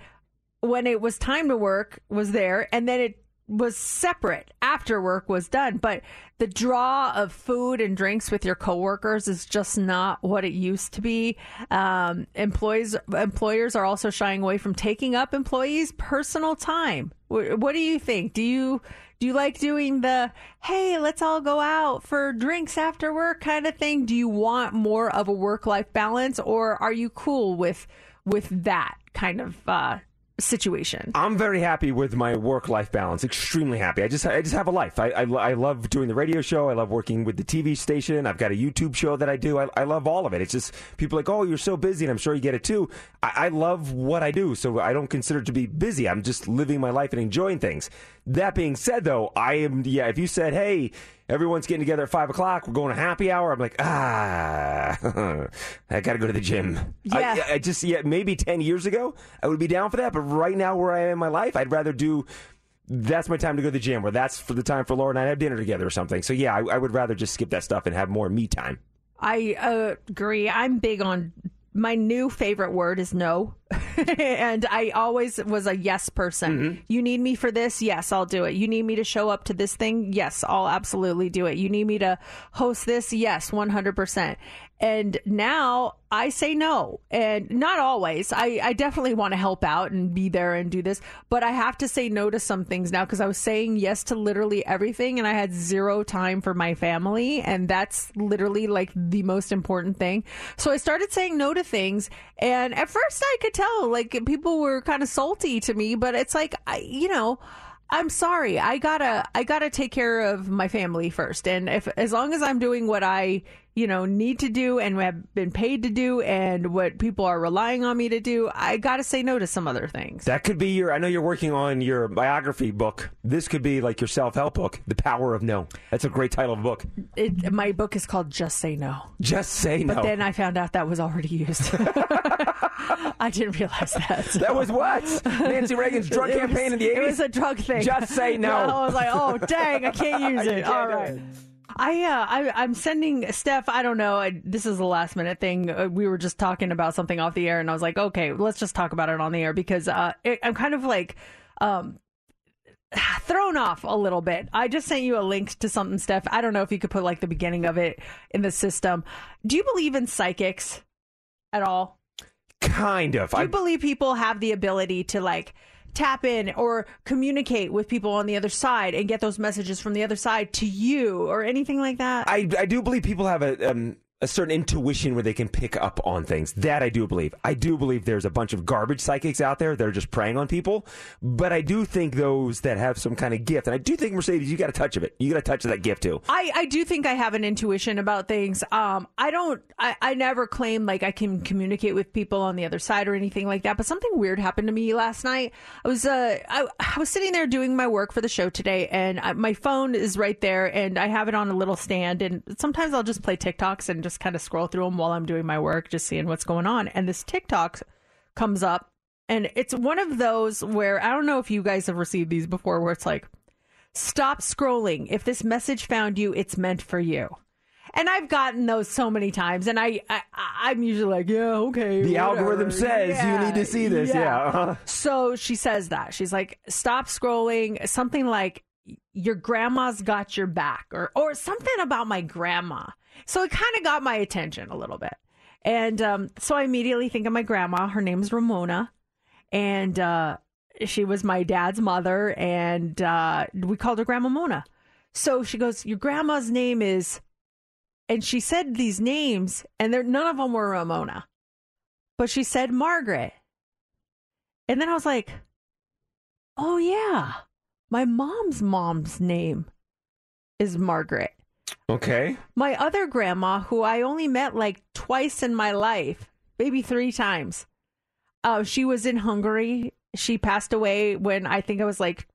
when it was time to work was there, and then it was separate after work was done. But the draw of food and drinks with your coworkers is just not what it used to be. Um, employees employers are also shying away from taking up employees' personal time. What, do you think? Do you do you like doing the hey, let's all go out for drinks after work kind of thing? Do you want more of a work life balance, or are you cool with with that kind of uh, situation. I'm very happy with my work life balance. Extremely happy. I just I just have a life. I, I, I love doing the radio show. I love working with the TV station. I've got a YouTube show that I do. I, I love all of it. It's just people like, oh, you're so busy, and I'm sure you get it too. I, I love what I do, so I don't consider it to be busy. I'm just living my life and enjoying things. That being said, though, I am yeah. If you said, hey everyone's getting together at five o'clock. We're going to happy hour. I'm like, ah, I got to go to the gym. Yeah. I, I, just, yeah, maybe 10 years ago, I would be down for that. But right now, where I am in my life, I'd rather do. That's my time to go to the gym, or that's for the time for Laura and I to have dinner together or something. So yeah, I, I would rather just skip that stuff and have more me time. I uh, agree. I'm big on my new favorite word is no. and I always was a yes person. Mm-hmm. You need me for this? Yes, I'll do it. You need me to show up to this thing? Yes, I'll absolutely do it. You need me to host this? Yes, 100%. And now I say no. And not always. I, I definitely want to help out and be there and do this, but I have to say no to some things now because I was saying yes to literally everything and I had zero time for my family. And that's literally like the most important thing. So I started saying no to things. And at first I could tell like people were kind of salty to me, but it's like, I, you know, I'm sorry. I gotta I gotta take care of my family first. And if as long as I'm doing what I you know, need to do and have been paid to do and what people are relying on me to do, I got to say no to some other things. That could be your, I know you're working on your biography book. This could be like your self help book, The Power of No. That's a great title of a book. It, my book is called Just Say No. Just Say No. But then I found out that was already used. I didn't realize that. So. That was what? Nancy Reagan's drug campaign was- in the 80s? It was a drug thing. Just say no. I was like, oh, dang, I can't use it. All right. I, uh, I I'm sending Steph. I don't know. I, this is a last minute thing. Uh, we were just talking about something off the air, and I was like, okay, let's just talk about it on the air because uh, it, I'm kind of like um thrown off a little bit. I just sent you a link to something, Steph. I don't know if you could put like the beginning of it in the system. Do you believe in psychics at all? Kind of. Do you I, believe people have the ability to like tap in or communicate with people on the other side and get those messages from the other side to you or anything like that? I, I do believe people have a, um, a certain intuition where they can pick up on things. That I do believe. I do believe there's a bunch of garbage psychics out there that are just preying on people. But I do think those that have some kind of gift, and I do think Mercedes, you got a touch of it. You got a touch of that gift too. I, I do think I have an intuition about things. Um, I don't, I, I never claim like I can communicate with people on the other side or anything like that. But something weird happened to me last night. I was, uh, I, I was sitting there doing my work for the show today, and I, my phone is right there, and I have it on a little stand. And sometimes I'll just play TikToks and just kind of scroll through them while I'm doing my work, just seeing what's going on. And this TikTok comes up, and it's one of those where I don't know if you guys have received these before, where it's like, stop scrolling. If this message found you, it's meant for you. And I've gotten those so many times, and I, I I'm usually like, yeah, okay. The whatever. algorithm says you need to see this, yeah. Uh-huh. So she says that she's like, stop scrolling. Something like your grandma's got your back, or or something about my grandma. So it kind of got my attention a little bit, and um, so I immediately think of my grandma. Her name's Ramona, and uh, she was my dad's mother, and uh, we called her Grandma Mona. So she goes, "Your grandma's name is," and she said these names, and none of them were Ramona, but she said Margaret, and then I was like, "Oh yeah, my mom's mom's name is Margaret." Okay. My other grandma, who I only met like twice in my life, maybe three times. Uh, she was in Hungary. She passed away when I think I was like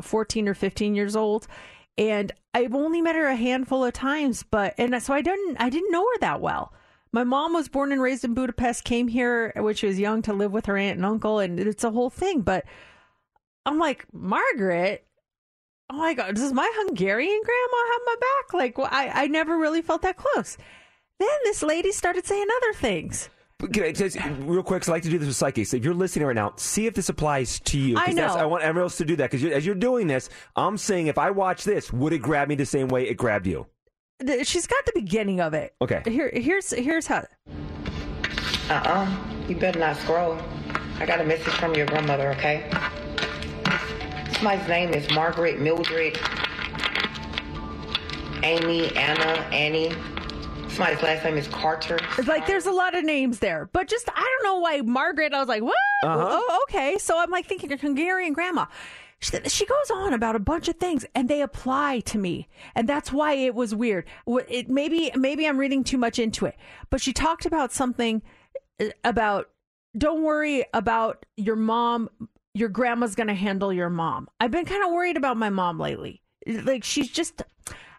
14 or 15 years old. And I've only met her a handful of times, but and so I didn't I didn't know her that well. My mom was born and raised in Budapest, came here when she was young to live with her aunt and uncle, and it's a whole thing. But I'm like, Margaret, oh my god, does my Hungarian grandma have my back? Like, well, I I never really felt that close. Then this lady started saying other things. But can I just, real quick, 'cause I like to do this with psychics. If you're listening right now, see if this applies to you. I know. I want everyone else to do that because as you're doing this, I'm saying if I watch this, would it grab me the same way it grabbed you? Th- She's got the beginning of it. Okay. Here, here's here's how. Uh-uh. You better not scroll. I got a message from your grandmother, okay? Somebody's name is Margaret, Mildred, Amy, Anna, Annie. Somebody's last name is Carter. It's like there's a lot of names there, but just I don't know why Margaret. I was like, what? Uh-huh. Oh, okay. So I'm like thinking a Hungarian grandma. She, she goes on about a bunch of things, and they apply to me, and that's why it was weird. It maybe maybe I'm reading too much into it, but she talked about something uh, about don't worry about your mom. Your grandma's gonna handle your mom. I've been kind of worried about my mom lately. Like she's just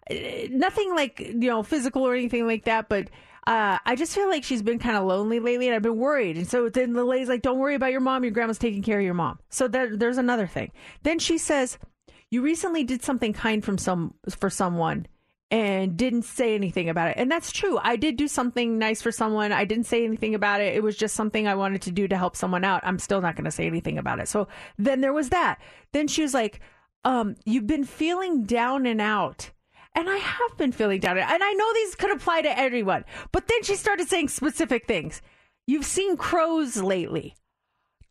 uh, nothing like you know physical or anything like that, but uh, I just feel like she's been kind of lonely lately, and I've been worried. And so then the lady's like, "Don't worry about your mom. Your grandma's taking care of your mom." So there, there's another thing. Then she says, "You recently did something kind from some for someone." And didn't say anything about it. And that's true. I did do something nice for someone. I didn't say anything about it. It was just something I wanted to do to help someone out. I'm still not going to say anything about it. So then there was that. Then she was like, um, you've been feeling down and out. And I have been feeling down. And I know these could apply to everyone. But then she started saying specific things. You've seen crows lately.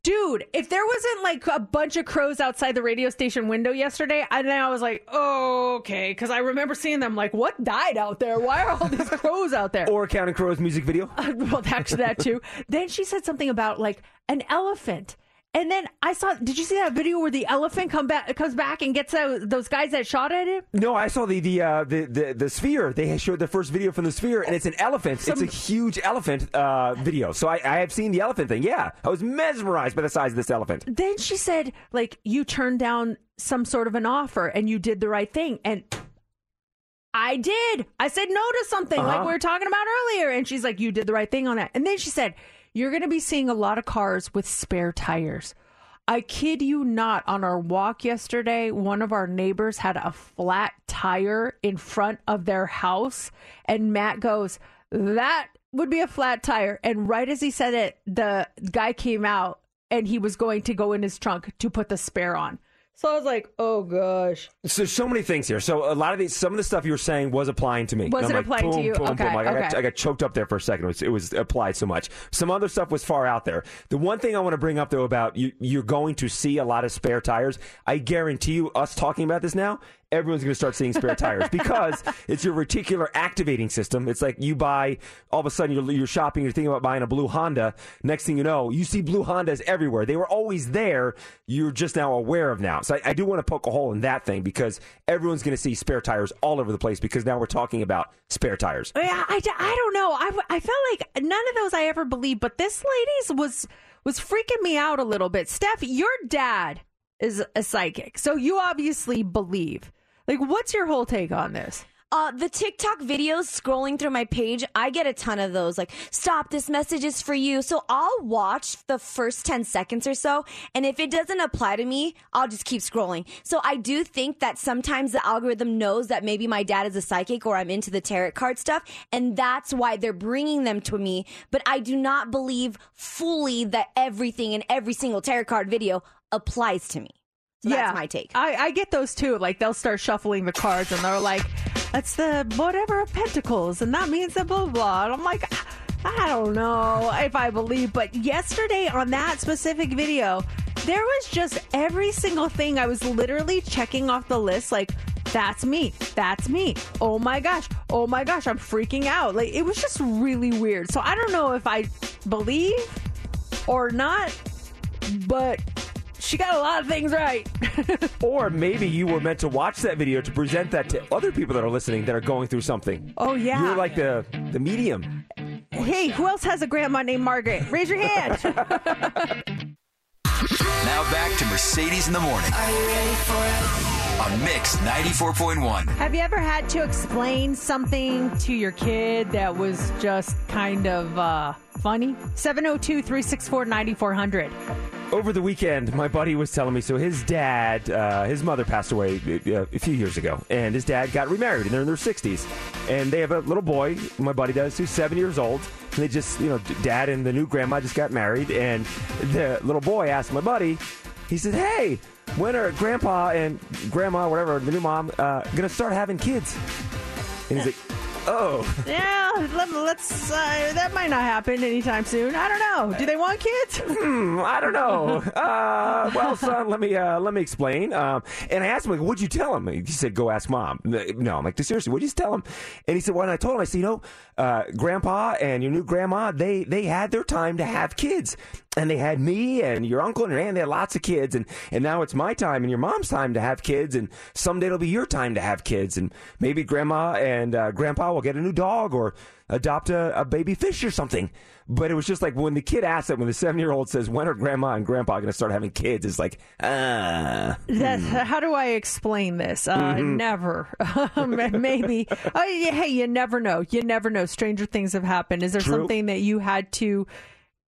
Dude, if there wasn't like a bunch of crows outside the radio station window yesterday, and then I was like, oh, okay. Because I remember seeing them like, what died out there? Why are all these crows out there? Or Counting Crows music video? well, actually, that too. then she said something about like an elephant. And then I saw. Did you see that video where the elephant come back, comes back and gets those, those guys that shot at him? No, I saw the the, uh, the the the sphere. They showed the first video from the sphere, and it's an elephant. Some- it's a huge elephant uh, video. So I, I have seen the elephant thing. Yeah, I was mesmerized by the size of this elephant. Then she said, like, you turned down some sort of an offer and you did the right thing. And I did. I said no to something like Uh-huh. we were talking about earlier. And she's like, you did the right thing on that. And then she said, you're going to be seeing a lot of cars with spare tires. I kid you not, on our walk yesterday, one of our neighbors had a flat tire in front of their house. And Matt goes, That would be a flat tire. And right as he said it, the guy came out and he was going to go in his trunk to put the spare on. So I was like, Oh gosh. So so many things here. So a lot of these, some of the stuff you were saying was applying to me. Was And I'm it applying to boom, you? Boom, Okay, boom. Like, I, got, okay. I got choked up there for a second. It was, it was applied so much. Some other stuff was far out there. The one thing I want to bring up though about you, you're going to see a lot of spare tires. I guarantee you, us talking about this now, everyone's going to start seeing spare tires because it's your reticular activating system. It's like you buy, all of a sudden you're, you're shopping, you're thinking about buying a blue Honda. Next thing you know, you see blue Hondas everywhere. They were always there. You're just now aware of now. So I, I do want to poke a hole in that thing because everyone's going to see spare tires all over the place because now we're talking about spare tires. Yeah, I, I don't know. I, I felt like none of those I ever believed, but this lady's was was freaking me out a little bit. Steph, your dad is a psychic, so you obviously believe. Like, what's your whole take on this? Uh, the TikTok videos scrolling through my page, I get a ton of those. Like, stop, this message is for you. So I'll watch the first 10 seconds or so. And if it doesn't apply to me, I'll just keep scrolling. So I do think that sometimes the algorithm knows that maybe my dad is a psychic or I'm into the tarot card stuff. And that's why they're bringing them to me. But I do not believe fully that everything in every single tarot card video applies to me. So that's my take. I, I get those too. Like they'll start shuffling the cards and they're like, "That's the whatever of pentacles," and that means the blah blah. And I'm like, I don't know if I believe. But yesterday on that specific video, there was just every single thing. I was literally checking off the list. Like, that's me. That's me. Oh my gosh. Oh my gosh. I'm freaking out. Like it was just really weird. So I don't know if I believe or not, but She got a lot of things right. Or maybe you were meant to watch that video to present that to other people that are listening that are going through something. Oh, yeah. You're like the the medium. Hey, who else has a grandma named Margaret? Raise your hand. Now back to Mercedes in the morning. Are you ready for it? On Mix 94.1. Have you ever had to explain something to your kid that was just kind of uh, funny? 702 364 9400. Over the weekend, my buddy was telling me so his dad, uh, his mother passed away uh, a few years ago, and his dad got remarried, and they're in their 60s. And they have a little boy, my buddy does, who's seven years old. And they just, you know, dad and the new grandma just got married, and the little boy asked my buddy, he said, Hey, when are grandpa and grandma, whatever, the new mom, uh, gonna start having kids? And he's like, Oh. Yeah, let, let's. Uh, that might not happen anytime soon. I don't know. Do they want kids? Hmm, I don't know. Uh, well, son, let me uh, let me explain. Um, and I asked him, like, "What'd you tell him?" He said, "Go ask mom." No, I'm like, seriously, what'd you tell him? And he said, "Well," and I told him, I said, "You know, uh, grandpa and your new grandma, they they had their time to have kids." And they had me and your uncle and your aunt. They had lots of kids, and, and now it's my time and your mom's time to have kids, and someday it'll be your time to have kids, and maybe grandma and uh, grandpa will get a new dog or adopt a, a baby fish or something. But it was just like when the kid asked it, when the seven year old says, "When are grandma and grandpa going to start having kids?" It's like, ah. That's, how do I explain this? Uh, Mhm. Never. Maybe. Oh, hey, you never know. You never know. Stranger things have happened. Is there True. something that you had to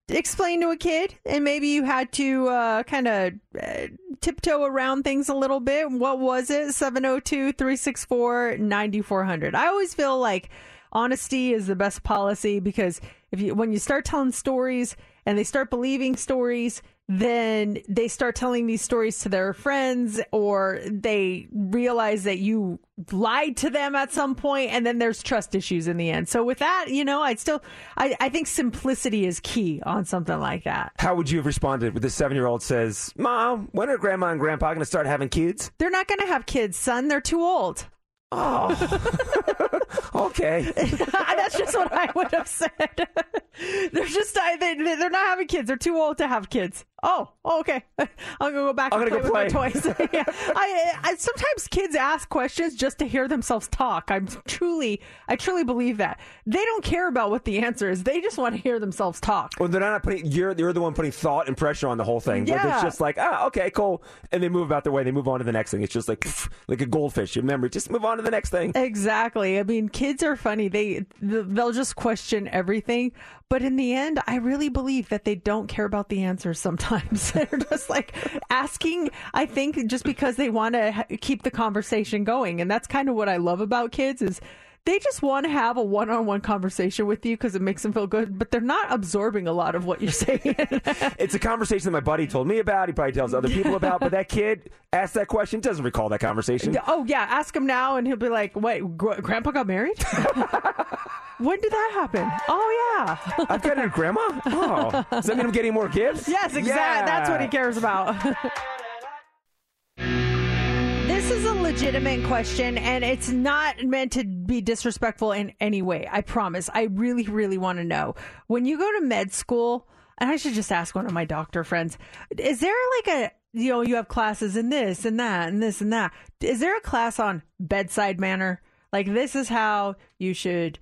explain to a kid and maybe you had to uh, kind of uh, tiptoe around things a little bit? What was it? 702 364 9400. I always feel like honesty is the best policy because if you when you start telling stories and they start believing stories then they start telling these stories to their friends or they realize that you lied to them at some point and then there's trust issues in the end. So with that you know i'd still i, I think simplicity is key on something like that. How would you have responded when the seven year old says, "Mom, when are grandma and grandpa going to start having kids?" they're not going to have kids son. They're too old. Oh. Okay. That's just what i would have said. They're just I, they, they're not having kids. They're too old to have kids oh okay i'm gonna go back I'm and play go with my toys yeah. I, I sometimes kids ask questions just to hear themselves talk i'm truly i truly believe that they don't care about what the answer is they just want to hear themselves talk Well, they're not putting. You're you're the one putting thought and pressure on the whole thing. Like, Yeah. it's just like, ah, okay, cool, and they move about their way. They move on to the next thing. It's just like pff, like a goldfish. You remember, just move on to the next thing. Exactly. I mean, kids are funny. They they'll just question everything, but in the end, I really believe that they don't care about the answers. Sometimes they're just like asking. I think just because they want to keep the conversation going, and that's kind of what I love about kids is. They just want to have a one-on-one conversation with you because it makes them feel good, but they're not absorbing a lot of what you're saying. It's a conversation that my buddy told me about. He probably tells other people about. But that kid asked that question, doesn't recall that conversation. Oh yeah, ask him now, and he'll be like, "Wait, gr- Grandpa got married? when did that happen? Oh yeah, I've got a new grandma. Oh, does that mean I'm getting more gifts? Yes, exactly. That's what he cares about. Legitimate question, and it's not meant to be disrespectful in any way. I promise. I really, really want to know. When you go to med school, and I should just ask one of my doctor friends, is there like a you know, you have classes in this and that and this and that. Is there a class on bedside manner? Like this is how you should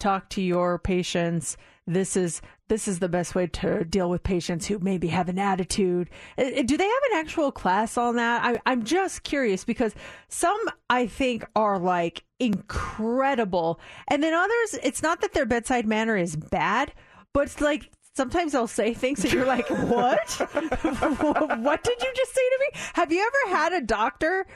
talk to your patients. This is this is the best way to deal with patients who maybe have an attitude. Uh, Do they have an actual class on that? I, I'm just curious because some I think are like incredible, and then others, it's not that their bedside manner is bad, but it's like sometimes they'll say things and you're like, what? what did you just say to me? Have you ever had a doctor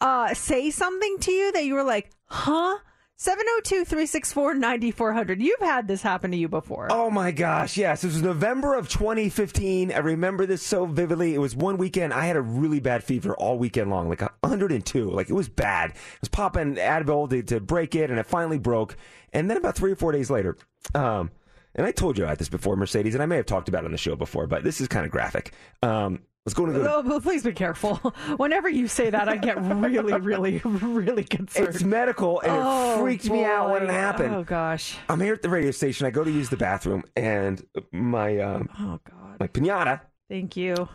uh, say something to you that you were like, huh? 702 364 9400. You've had this happen to you before. Oh my gosh, yes. It was November of 2015. I remember this so vividly. It was one weekend. I had a really bad fever all weekend long, like 102. Like it was bad. I was popping Advil to, to break it, and it finally broke. And then about three or four days later, um, and I told you about this before, Mercedes, and I may have talked about it on the show before, but this is kind of graphic. Um, I was going to go to Oh, but please be careful. Whenever you say that, I get really, really, really concerned. It's medical, and Oh, it freaked me out when it happened. Oh gosh. I'm here at the radio station. I go to use the bathroom, and my um, oh god, my pinata Thank you.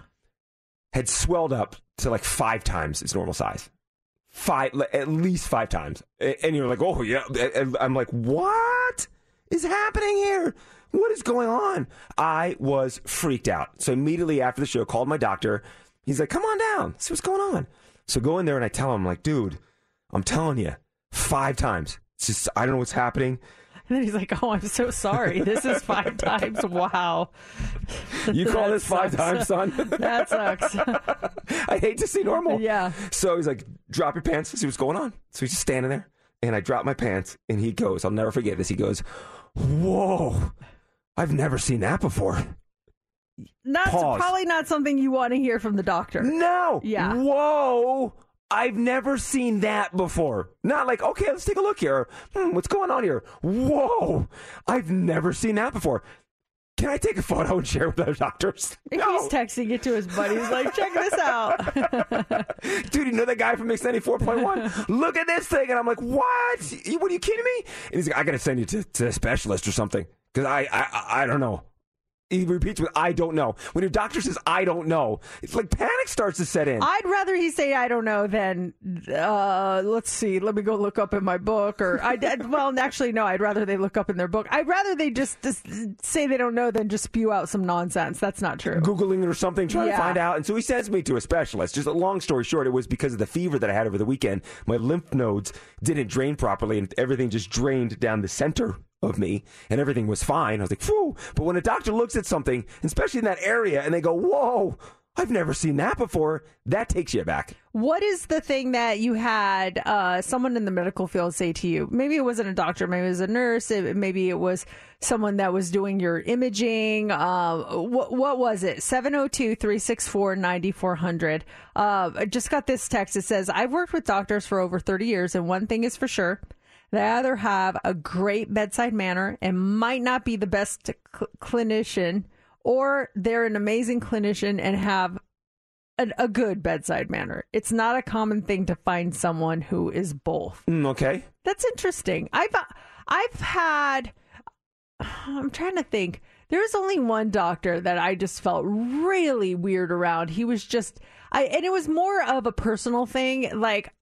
had swelled up to like five times its normal size. Five, at least five times. And you're like, oh, yeah. And I'm like, what is happening here? What is going on? I was freaked out. So immediately after the show, called my doctor. He's like, come on down, see what's going on. So go in there and I tell him, like, dude, I'm telling you, five times. It's just, I don't know what's happening. And then he's like, "Oh, I'm so sorry. This is five times. Wow." You call this five times, son? that sucks. I hate to see normal. Yeah. So he's like, drop your pants, see what's going on. So he's just standing there. And I drop my pants, and he goes, I'll never forget this. He goes, Whoa, I've never seen that before. Not Pause. probably not something you want to hear from the doctor. No. Yeah. Whoa. I've never seen that before. Not like, okay, let's take a look here. Hmm, what's going on here? Whoa. I've never seen that before. Can I take a photo and share with other doctors? He's texting it to his buddy. He's like, "Check this out." Dude, you know that guy from Mix 94.1? Look at this thing. And I'm like, what? What are you kidding me? And he's like, I got to send you to, to a specialist or something. Because I, I, I- don't know. He repeats with, I don't know. When your doctor says, I don't know, it's like panic starts to set in. I'd rather he say I don't know than uh, let's see. Let me go look up in my book. Or I well, actually, no. I'd rather they look up in their book. I'd rather they just, just say they don't know than just spew out some nonsense. That's not true. Googling or something, trying Yeah. to find out. And so he sends me to a specialist. Just a long story short, it was because of the fever that I had over the weekend. My lymph nodes didn't drain properly, and everything just drained down the center of me, and everything was fine. I was like, phew. But when a doctor looks at something, especially in that area, and they go, whoa, I've never seen that before, that takes you back. What is the thing that you had uh, someone in the medical field say to you? Maybe it wasn't a doctor, maybe it was a nurse, it, maybe it was someone that was doing your imaging. Uh, what, what was it? 702 364 9400. Uh, I just got this text. It says, I've worked with doctors for over 30 years, and one thing is for sure. They either have a great bedside manner and might not be the best cl- clinician, or they're an amazing clinician and have an, a good bedside manner. It's not a common thing to find someone who is both. Mm, okay. That's interesting. I've I've had I'm trying to think. There was only one doctor that I just felt really weird around. He was just I and it was more of a personal thing. Like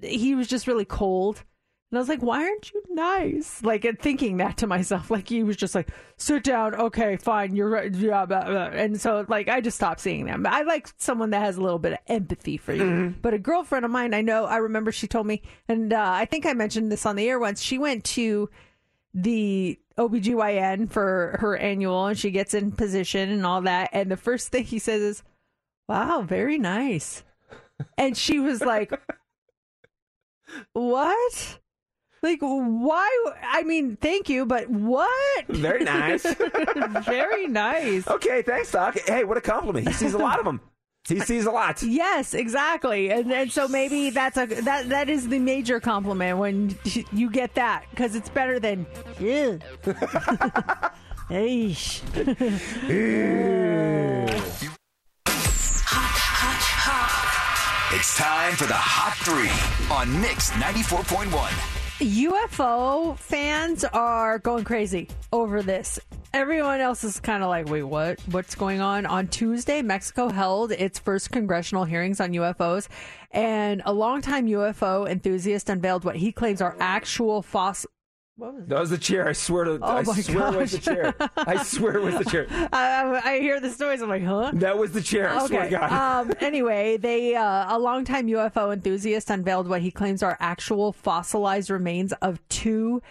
he was just really cold. And I was like, why aren't you nice? Like and thinking that to myself. Like he was just like, sit down, okay, fine, you're right. Yeah, blah, blah. And so like I just stopped seeing them. I like someone that has a little bit of empathy for you. But a girlfriend of mine, I know, I remember she told me, and uh, I think I mentioned this on the air once. She went to the OBGYN for her annual and she gets in position and all that. And the first thing he says is, Wow, very nice. And she was like, What? Like, why? I mean, thank you, but what? Very nice. very nice. Okay, thanks, Doc. Hey, what a compliment. He sees a lot of them. He sees a lot. Yes, exactly, and and so maybe that's a that that is the major compliment when you get that because it's better than yeah. Eish. It's time for the Hot Three on Mix 94.1. UFO fans are going crazy over this. Everyone else is kind of like, wait, what? What's going on? On Tuesday, Mexico held its first congressional hearings on UFOs, and a longtime UFO enthusiast unveiled what he claims are actual fossil. What was That was the chair. I swear to. Oh I my swear it was the chair. I swear it was the chair. I, I hear this noise. I'm like, huh? That was the chair. I swear to God. um, anyway, they uh, a longtime UFO enthusiast unveiled what he claims are actual fossilized remains of two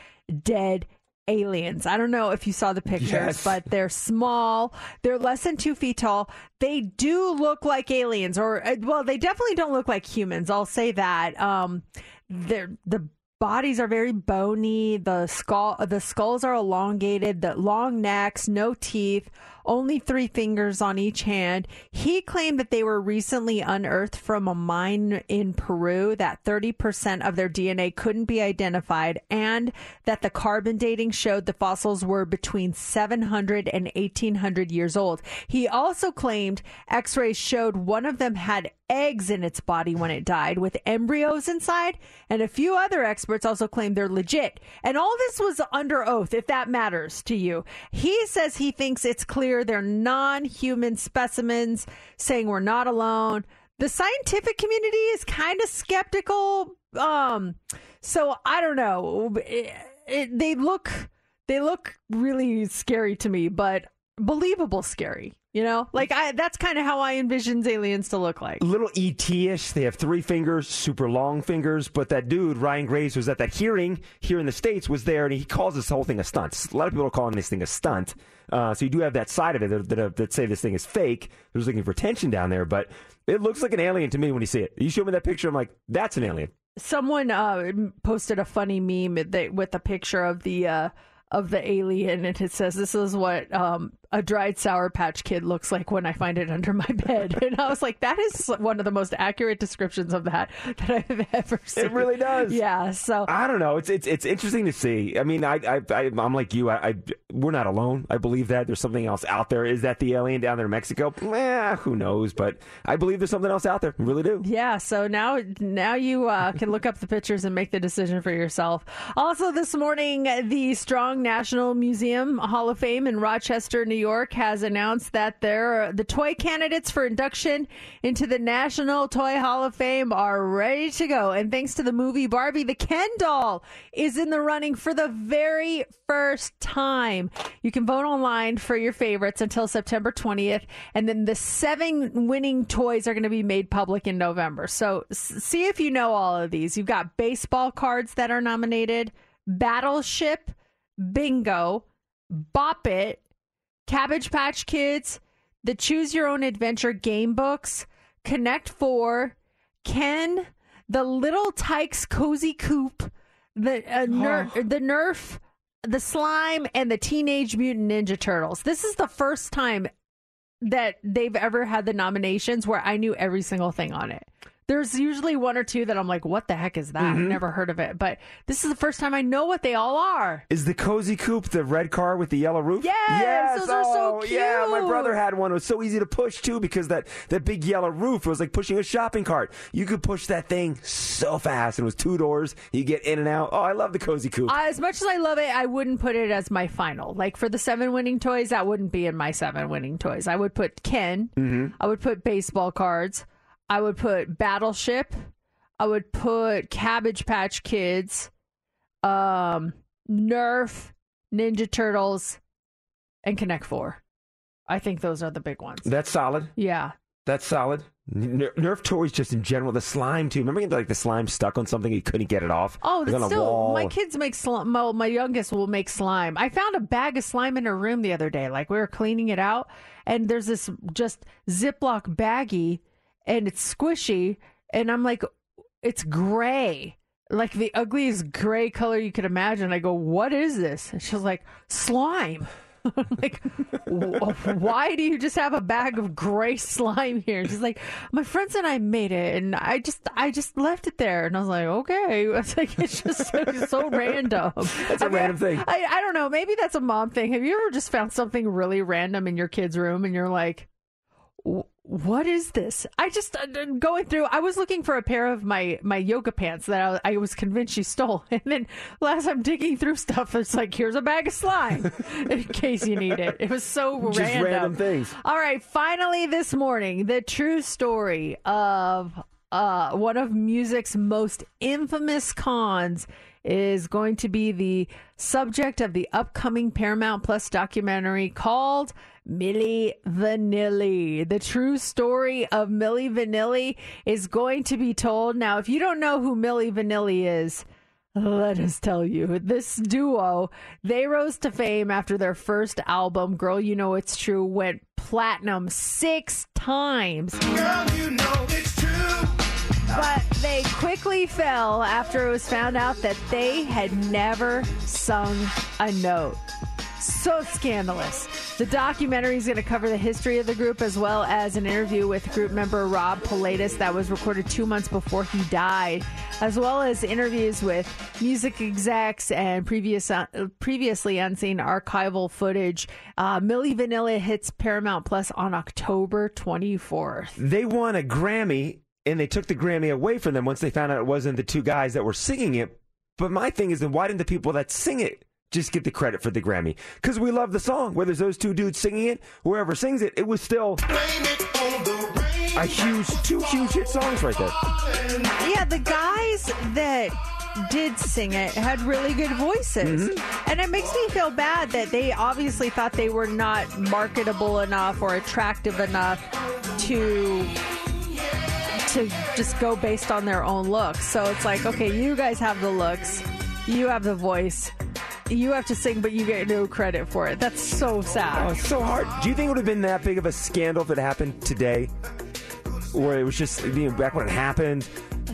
dead aliens. I don't know if you saw the pictures, Yes. but they're small. They're less than two feet tall. They do look like aliens, or uh, well, they definitely don't look like humans. I'll say that. Um, they're the bodies are very bony. The skull the skulls are elongated. The long necks no teeth only three fingers on each hand. He claimed that they were recently unearthed from a mine in peru that 30% of their dna couldn't be identified and that the carbon dating showed the fossils were between 700 and 1800 years old. He also claimed x-rays showed one of them had eggs in its body when it died with embryos inside and a few other experts also claim they're legit. And all this was under oath if that matters to you. He says he thinks it's clear they're non human specimens, saying we're not alone. The scientific community is kind of skeptical. Um, so I don't know. It- it- they look they look really scary to me, but believable scary. You know, like I that's kind of how I envision aliens to look like. little ET-ish. They have three fingers, super long fingers. But that dude, Ryan Graves, was at that hearing here in the States, was there, and he calls this whole thing a stunt. A lot of people are calling this thing a stunt. Uh, so you do have that side of it that, that, that say this thing is fake. They're just looking for attention down there. But it looks like an alien to me when you see it. You show me that picture, I'm like, that's an alien. Someone uh, posted a funny meme that, with a picture of the uh, of the alien, and it says, "This is what um, a dried sour patch kid looks like when I find it under my bed." And I was like, "That is one of the most accurate descriptions of that that I've ever seen." It really does. Yeah. So I don't know. It's it's it's interesting to see. I mean, I I, I I'm like you. I, I we're not alone. I believe that there's something else out there. Is that the alien down there in Mexico? Eh, who knows? But I believe there's something else out there. I really do. Yeah, so now now you uh, can look up the pictures and make the decision for yourself. Also, this morning, the Strong National Museum Hall of Fame in Rochester, New York, has announced that their the toy candidates for induction into the National Toy Hall of Fame are ready to go. And thanks to the movie Barbie, the Ken doll is in the running for the very first time. You can vote online for your favorites until September 20th, and then the seven winning toys are going to be made public in November. So see if you know all of these. You've got baseball cards that are nominated, Battleship, Bingo, Bop It, Cabbage Patch Kids, the Choose Your Own Adventure game books, Connect Four, Ken, the Little Tikes Cozy Coupe, the uh, ner- the Nerf, the Slime, and the Teenage Mutant Ninja Turtles. This is the first time that they've ever had the nominations where I knew every single thing on it. There's usually one or two that I'm like, what the heck is that? I've Mhm. never heard of it. But this is the first time I know what they all are. Is the cozy coupe the red car with the yellow roof? Yes, yes. those are so oh, Yeah, my brother had one. It was so easy to push too because that that big yellow roof it was like pushing a shopping cart. You could push that thing so fast. It was two doors. You get in and out. Oh, I love the cozy coupe. As much as I love it, I wouldn't put it as my final. Like for the seven winning toys, that wouldn't be in my seven winning toys. I would put Ken. Mhm. I would put baseball cards. I would put Battleship. I would put Cabbage Patch Kids, um, Nerf, Ninja Turtles, and Connect Four. I think those are the big ones. That's solid. Yeah. That's solid. Ner- Nerf toys, just in general, the slime too. Remember, like the slime stuck on something, you couldn't get it off. Oh, that's still my kids make slime. Well, my youngest will make slime. I found a bag of slime in her room the other day. Like we were cleaning it out, and there's this just Ziploc baggie, and it's squishy, and I'm like, it's gray, like the ugliest gray color you could imagine. I go, what is this? And she's like, slime. like, "Wh- why do you just have a bag of gray slime here? She's like, my friends and I made it, and I just, I just left it there, and I was like, okay. It's like it's just so, so random. That's a I mean, random thing. I, I don't know. Maybe that's a mom thing. Have you ever just found something really random in your kid's room, and you're like, "Wh- what is this? I just uh, uh, going through. I was looking for a pair of my my yoga pants that I, I was convinced she stole, and then last I'm digging through stuff, it's like here's a bag of slime in case you need it. It was so Just random. random things. All right, finally this morning, the true story of uh, one of music's most infamous cons is going to be the subject of the upcoming Paramount Plus documentary called Milli Vanilli. The true story of Milli Vanilli is going to be told. Now, if you don't know who Milli Vanilli is, let us tell you, this duo, they rose to fame after their first album, Girl You Know It's True, went platinum six times. Girl, you know it's true. But they quickly fell after it was found out that they had never sung a note. So scandalous. The documentary is going to cover the history of the group as well as an interview with group member Rob Pilatus that was recorded two months before he died, as well as interviews with music execs and previous uh, previously unseen archival footage. Uh, Milli Vanilli hits Paramount Plus on October 24th. They won a Grammy, and they took the Grammy away from them once they found out it wasn't the two guys that were singing it. But my thing is, then why didn't the people that sing it just get the credit for the Grammy because we love the song. Whether it's those two dudes singing it, whoever sings it, it was still a huge, two huge hit songs right there. Yeah, the guys that did sing it had really good voices. Mm-hmm. And it makes me feel bad that they obviously thought they were not marketable enough or attractive enough to to just go based on their own looks. So it's like, okay, you guys have the looks, you have the voice, you have to sing, but you get no credit for it. That's so sad. Oh, it's so hard. Do you think it would have been that big of a scandal if it happened today? Where it was just, know, back when it happened,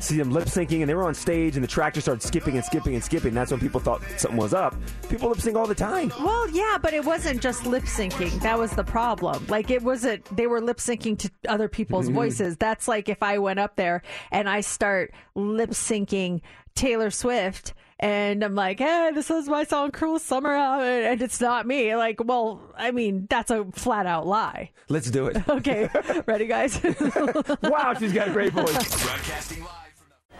see them lip syncing and they were on stage and the track just started skipping and skipping and skipping. That's when people thought something was up. People lip sync all the time. Well, yeah, but it wasn't just lip syncing. That was the problem. Like it wasn't they were lip syncing to other people's voices. That's like if I went up there and I start lip syncing Taylor Swift and I'm like, "Hey, this is my song Cruel Summer," and it's not me. Like, well, I mean, that's a flat out lie. Let's do it. Okay, ready, guys? wow, she's got a great voice.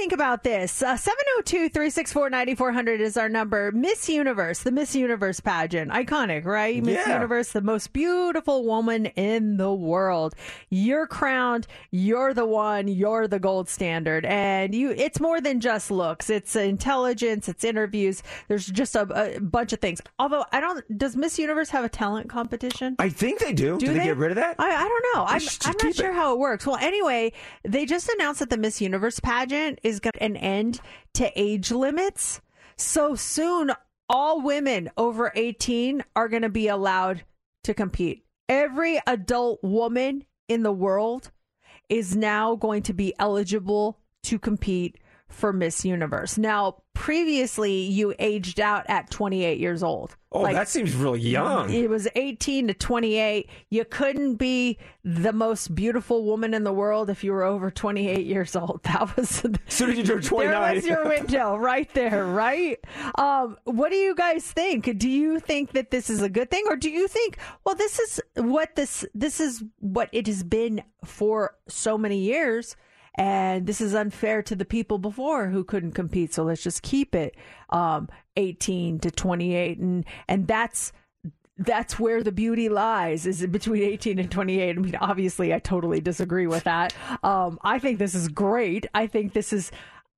Do think about this? Uh, 702 364 9400 is our number. Miss Universe, the Miss Universe pageant. Iconic, right? Miss Yeah. Universe, the most beautiful woman in the world. You're crowned. You're the one. You're the gold standard. And you, it's more than just looks. It's intelligence. It's interviews. There's just a, a bunch of things. Although, I don't, does Miss Universe have a talent competition? I think they do. Do Did they, they? get rid of that? I, I don't know. They I'm, I'm not it. sure how it works. Well, anyway, they just announced that the Miss Universe pageant is going to an end to age limits. So soon, all women over 18 are going to be allowed to compete. Every adult woman in the world is now going to be eligible to compete for Miss Universe. Now, previously, you aged out at 28 years old. Oh, that seems really young. It was 18 to 28. You couldn't be the most beautiful woman in the world if you were over 28 years old. That was As soon as you turned 29. There was your window right there, right? Um, what do you guys think? Do you think that this is a good thing, or do you think, well, this is what this this is what it has been for so many years? And this is unfair to the people before who couldn't compete. So let's just keep it um, 18 to 28, and and that's that's where the beauty lies is between 18 and 28 i mean obviously i totally disagree with that. Um, i think this is great. I think this is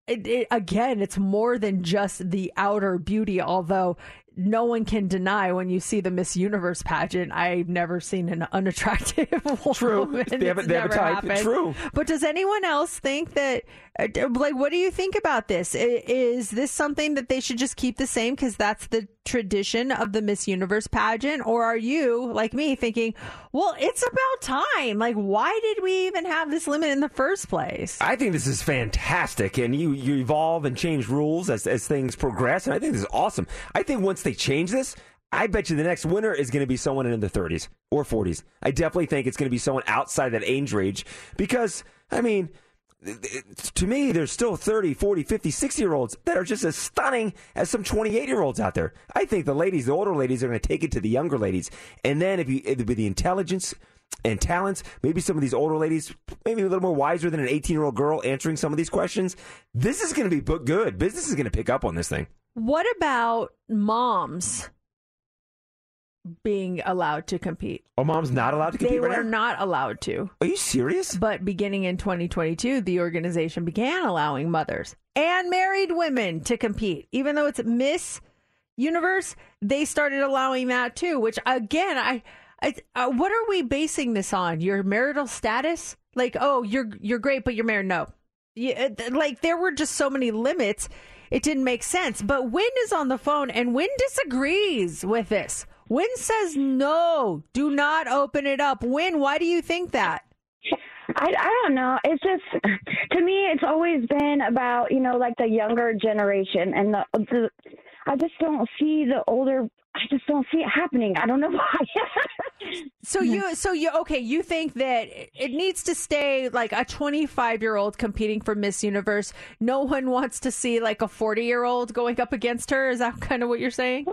it, it, again it's more than just the outer beauty although no one can deny when you see the Miss Universe pageant. I've never seen an unattractive True. woman. They have they have a never type. happened. True. But does anyone else think that, uh, like, what do you think about this? Is this something that they should just keep the same because that's the tradition of the Miss Universe pageant? Or are you, like me, thinking, well, it's about time? Like, why did we even have this limit in the first place? I think this is fantastic, and you you evolve and change rules as as things progress, and I think this is awesome. I think once they change this, I bet you the next winner is going to be someone in the 30s or 40s. I definitely think it's going to be someone outside that age range because I mean. To me, there's still 30, 40, 50, 60 year olds that are just as stunning as some 28 year olds out there. I think the ladies, the older ladies, are going to take it to the younger ladies. And then if you, with the intelligence and talents, maybe some of these older ladies, maybe a little more wiser than an 18 year old girl answering some of these questions, this is going to be good. Business is going to pick up on this thing. What about moms being allowed to compete? Oh, mom's not allowed to compete They right were now? not allowed to. Are you serious? But beginning in 2022, the organization began allowing mothers and married women to compete. Even though it's Miss Universe, they started allowing that too. Which again, I, I uh, what are we basing this on? Your marital status? Like, oh, you're you're great, but you're married. No, yeah, like there were just so many limits. It didn't make sense. But Win is on the phone, and Win disagrees with this. Win says no, do not open it up. Win, why do you think that? I, I don't know. It's just to me, it's always been about you know like the younger generation and the, the I just don't see the older. I just don't see it happening. I don't know why. So you, so you, okay? You think that it needs to stay like a 25 year old competing for Miss Universe? No one wants to see like a 40 year old going up against her. Is that kind of what you're saying?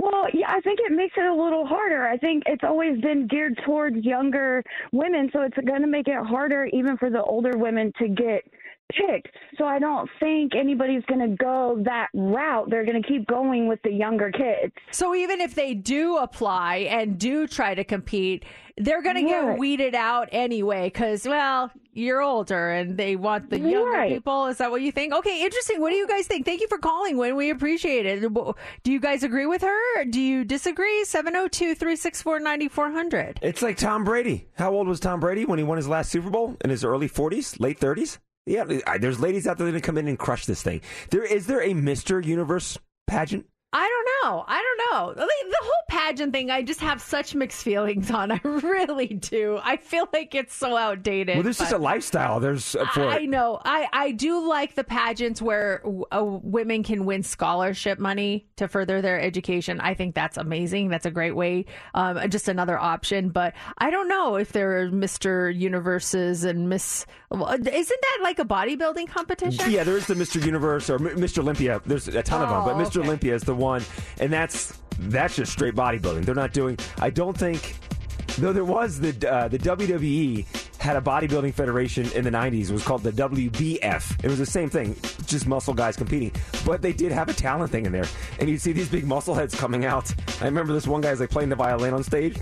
Well, yeah, I think it makes it a little harder. I think it's always been geared towards younger women, so it's going to make it harder even for the older women to get picked. So I don't think anybody's going to go that route. They're going to keep going with the younger kids. So even if they do apply and do try to compete, they're going to get Right. weeded out anyway because, well, you're older and they want the younger Right. people. Is that what you think? Okay, interesting. What do you guys think? Thank you for calling, Win We appreciate it. Do you guys agree with her? Do you disagree? 702 364 9400. It's like Tom Brady. How old was Tom Brady when he won his last Super Bowl? In his early 40s, late 30s? Yeah, there's ladies out there that come in and crush this thing. There is there a Mr. Universe pageant? I don't know. I don't know. The, whole pageant thing, I just have such mixed feelings on. I really do. I feel like it's so outdated. Well, there's just a lifestyle. There's uh, for I it. know. I, I do like the pageants where uh, women can win scholarship money to further their education. I think that's amazing. That's a great way. Um, just another option. But I don't know if there are Mr. Universes and Miss. Isn't that like a bodybuilding competition? Yeah, there is the Mr. Universe or Mr. Olympia. There's a ton of them, but Oh, Mr. okay. Olympia is the one, and that's that's just straight bodybuilding. They're not doing. I don't think. Though there was the uh, the WWE had a bodybuilding federation in the 90s. It was called the WBF. It was the same thing, just muscle guys competing. But they did have a talent thing in there, and you'd see these big muscle heads coming out. I remember this one guy's like playing the violin on stage.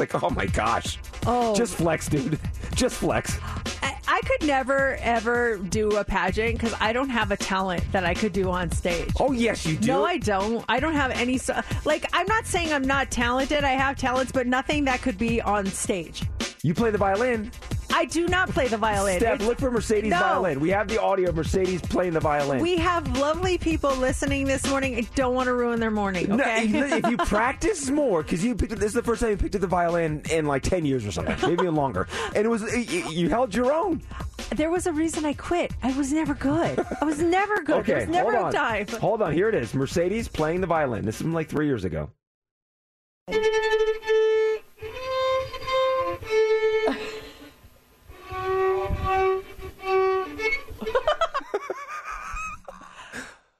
It's like, oh my gosh. Oh. Just flex, dude. Just flex. I, I could never ever do a pageant because I don't have a talent that I could do on stage. Oh yes, you do. No, I don't. I don't have any. so- Like, I'm not saying I'm not talented. I have talents, but nothing that could be on stage. You play the violin. I do not play the violin. Steph, look for Mercedes No. violin. We have the audio of Mercedes playing the violin. We have lovely people listening this morning. I don't want to ruin their morning. No, Okay. if you practice more, because you picked, this is the first time you picked up the violin in like ten years or something, maybe even longer, and it was you, held your own. there was a reason I quit. I was never good. I was never good. Okay, there was never hold a on. time. Hold on, here it is. Mercedes playing the violin. This is from like three years ago.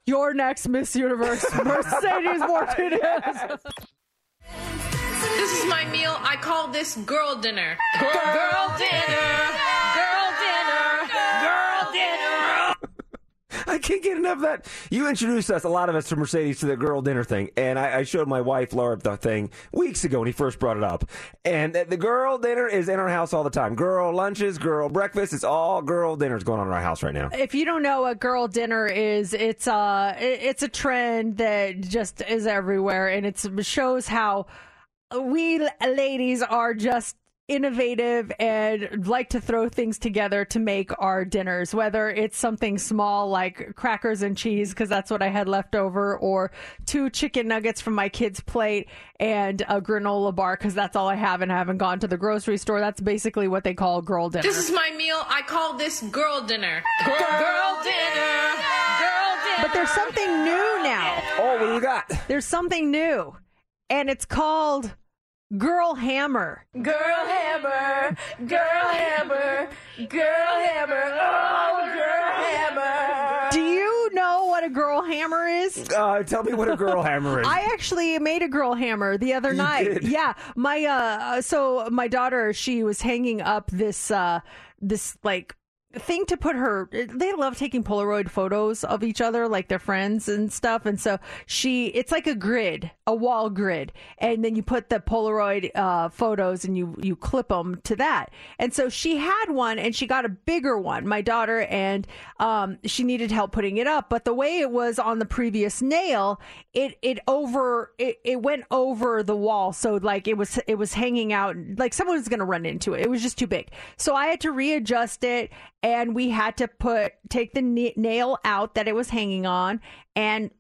Your next Miss Universe, Mercedes Martinez. This is my meal. I call this girl dinner. Girl, girl dinner. Girl I can't get enough of that. You introduced us, a lot of us, to Mercedes to the girl dinner thing, and I, I showed my wife Laura the thing weeks ago when he first brought it up. And the, girl dinner is in our house all the time. Girl lunches, girl breakfast. It's all girl dinners going on in our house right now. if you don't know what girl dinner is, it's uh it- it's a trend that just is everywhere, and it shows how we ladies are just innovative and like to throw things together to make our dinners whether it's something small like crackers and cheese because that's what i had left over or two chicken nuggets from my kids plate and a granola bar because that's all i have and i haven't gone to the grocery store that's basically what they call girl dinner This is my meal. I call this girl dinner. Girl, girl dinner. Girl dinner. But there's something new now. Oh, what do we got? There's something new, and it's called Girl Hammer. Girl hammer. Girl hammer. Girl hammer. Oh, girl hammer. Do you know what a girl hammer is? Uh, tell me what a girl hammer is. I actually made a girl hammer the other You night. did? Yeah, my uh, so my daughter, she was hanging up this uh, this like thing to put her they love taking polaroid photos of each other like their friends and stuff. And so she it's like a grid a wall grid. And then you put the polaroid uh, photos and you you clip them to that. And so she had one and she got a bigger one. My daughter and um, she needed help putting it up. But the way it was on the previous nail it it over it, it went over the wall. So like it was it was hanging out. Like someone was gonna run into it. It was just too big. So i had to readjust it and we had to put take the nail out that it was hanging on and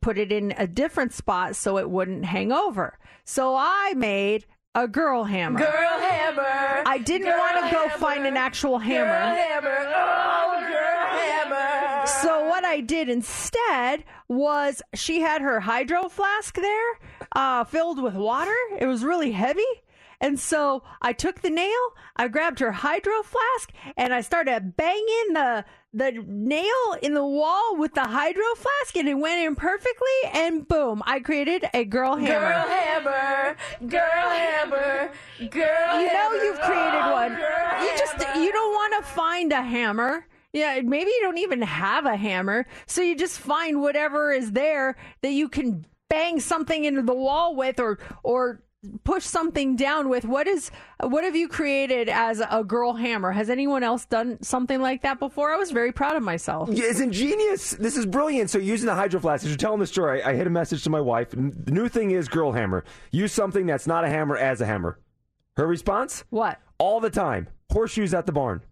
put it in a different spot so it wouldn't hang over so i made a girl hammer Girl hammer. i didn't Girl want to go hammer. find an actual Girl hammer hammer. Oh, girl hammer. So what I did instead was she had her hydro flask there, uh, filled with water. It was really heavy. And so I took the nail, I grabbed her hydro flask, and I started banging the the nail in the wall with the hydro flask, and it went in perfectly. And boom, I created a girl hammer. Girl hammer, girl hammer, girl you know hammer. you've created Oh, one. You just hammer. you don't want to find a hammer. Yeah, maybe you don't even have a hammer, so you just find whatever is there that you can bang something into the wall with, or or push something down with. What is what have you created as a girl hammer? Has anyone else done something like that before? I was very proud of myself. Yeah, it's ingenious. This is brilliant. So using the hydro flask, as you're telling the story, I, hit a message to my wife. The new thing is girl hammer. Use something that's not a hammer as a hammer. Her response? What? All the time. Horseshoes at the barn.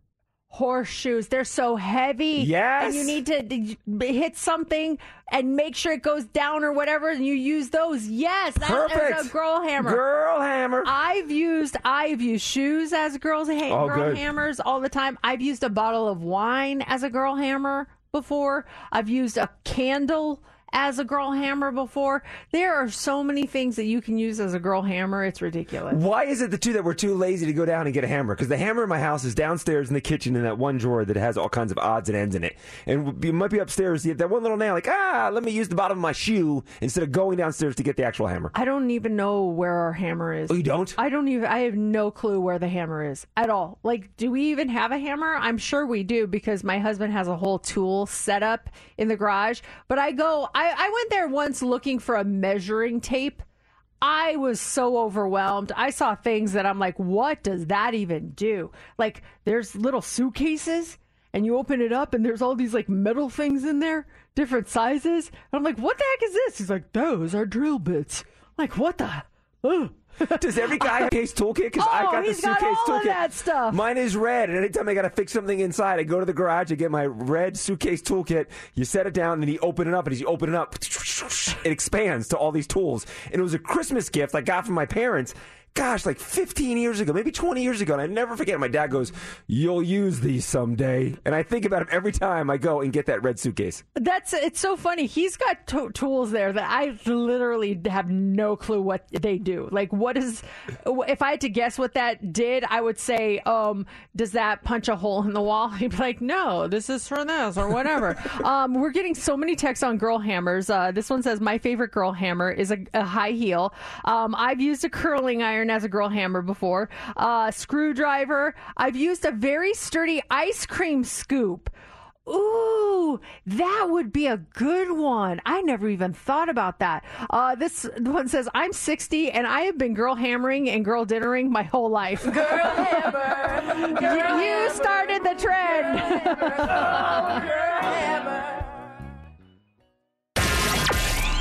Horseshoes. They're so heavy. Yes. And you need to hit something and make sure it goes down or whatever, and you use those. Yes, that is Perfect. a girl hammer. Girl hammer. I've used I've used shoes as girls ha- Oh, girl good. hammers all the time. I've used a bottle of wine as a girl hammer before. I've used a candle as a girl hammer before. There are so many things that you can use as a girl hammer. It's ridiculous. Why is it the two that we're too lazy to go down and get a hammer? Because the hammer in my house is downstairs in the kitchen in that one drawer that has all kinds of odds and ends in it. And you might be upstairs, you that one little nail, like, ah, let me use the bottom of my shoe instead of going downstairs to get the actual hammer. I don't even know where our hammer is. Oh, you don't? I don't even. I have no clue where the hammer is at all. Like, do we even have a hammer? I'm sure we do because my husband has a whole tool set up in the garage. But I go. I, I went there once looking for a measuring tape. I was so overwhelmed. I saw things that I'm like, what does that even do? Like, there's little suitcases, and you open it up, and there's all these like metal things in there, different sizes. And I'm like, what the heck is this? He's like, those are drill bits. I'm like, what the? Ugh. Does every guy have a case toolkit? Because Oh, I've got the he's got suitcase all toolkit. of that stuff. Mine is red, and anytime I got to fix something inside, I go to the garage, I get my red suitcase toolkit. You set it down, and then you open it up, and as you open it up, it expands to all these tools. And it was a Christmas gift I got from my parents. Gosh, like 15 years ago, maybe 20 years ago, and I never forget. My dad goes, "You'll use these someday," and I think about him every time I go and get that red suitcase. That's it's so funny. He's got to- tools there that I literally have no clue what they do. Like, what is? If I had to guess what that did, I would say, um, does that punch a hole in the wall? He'd be like, no, this is for this or whatever. um, we're getting so many texts on girl hammers. Uh, this one says my favorite girl hammer is a, a high heel. Um, I've used a curling iron as a girl hammer before. Uh, screwdriver. I've used a very sturdy ice cream scoop. Ooh, that would be a good one. I never even thought about that. Uh, this one says, I'm 60 and I have been girl hammering and girl dinnering my whole life. Girl hammer. you, you started the trend.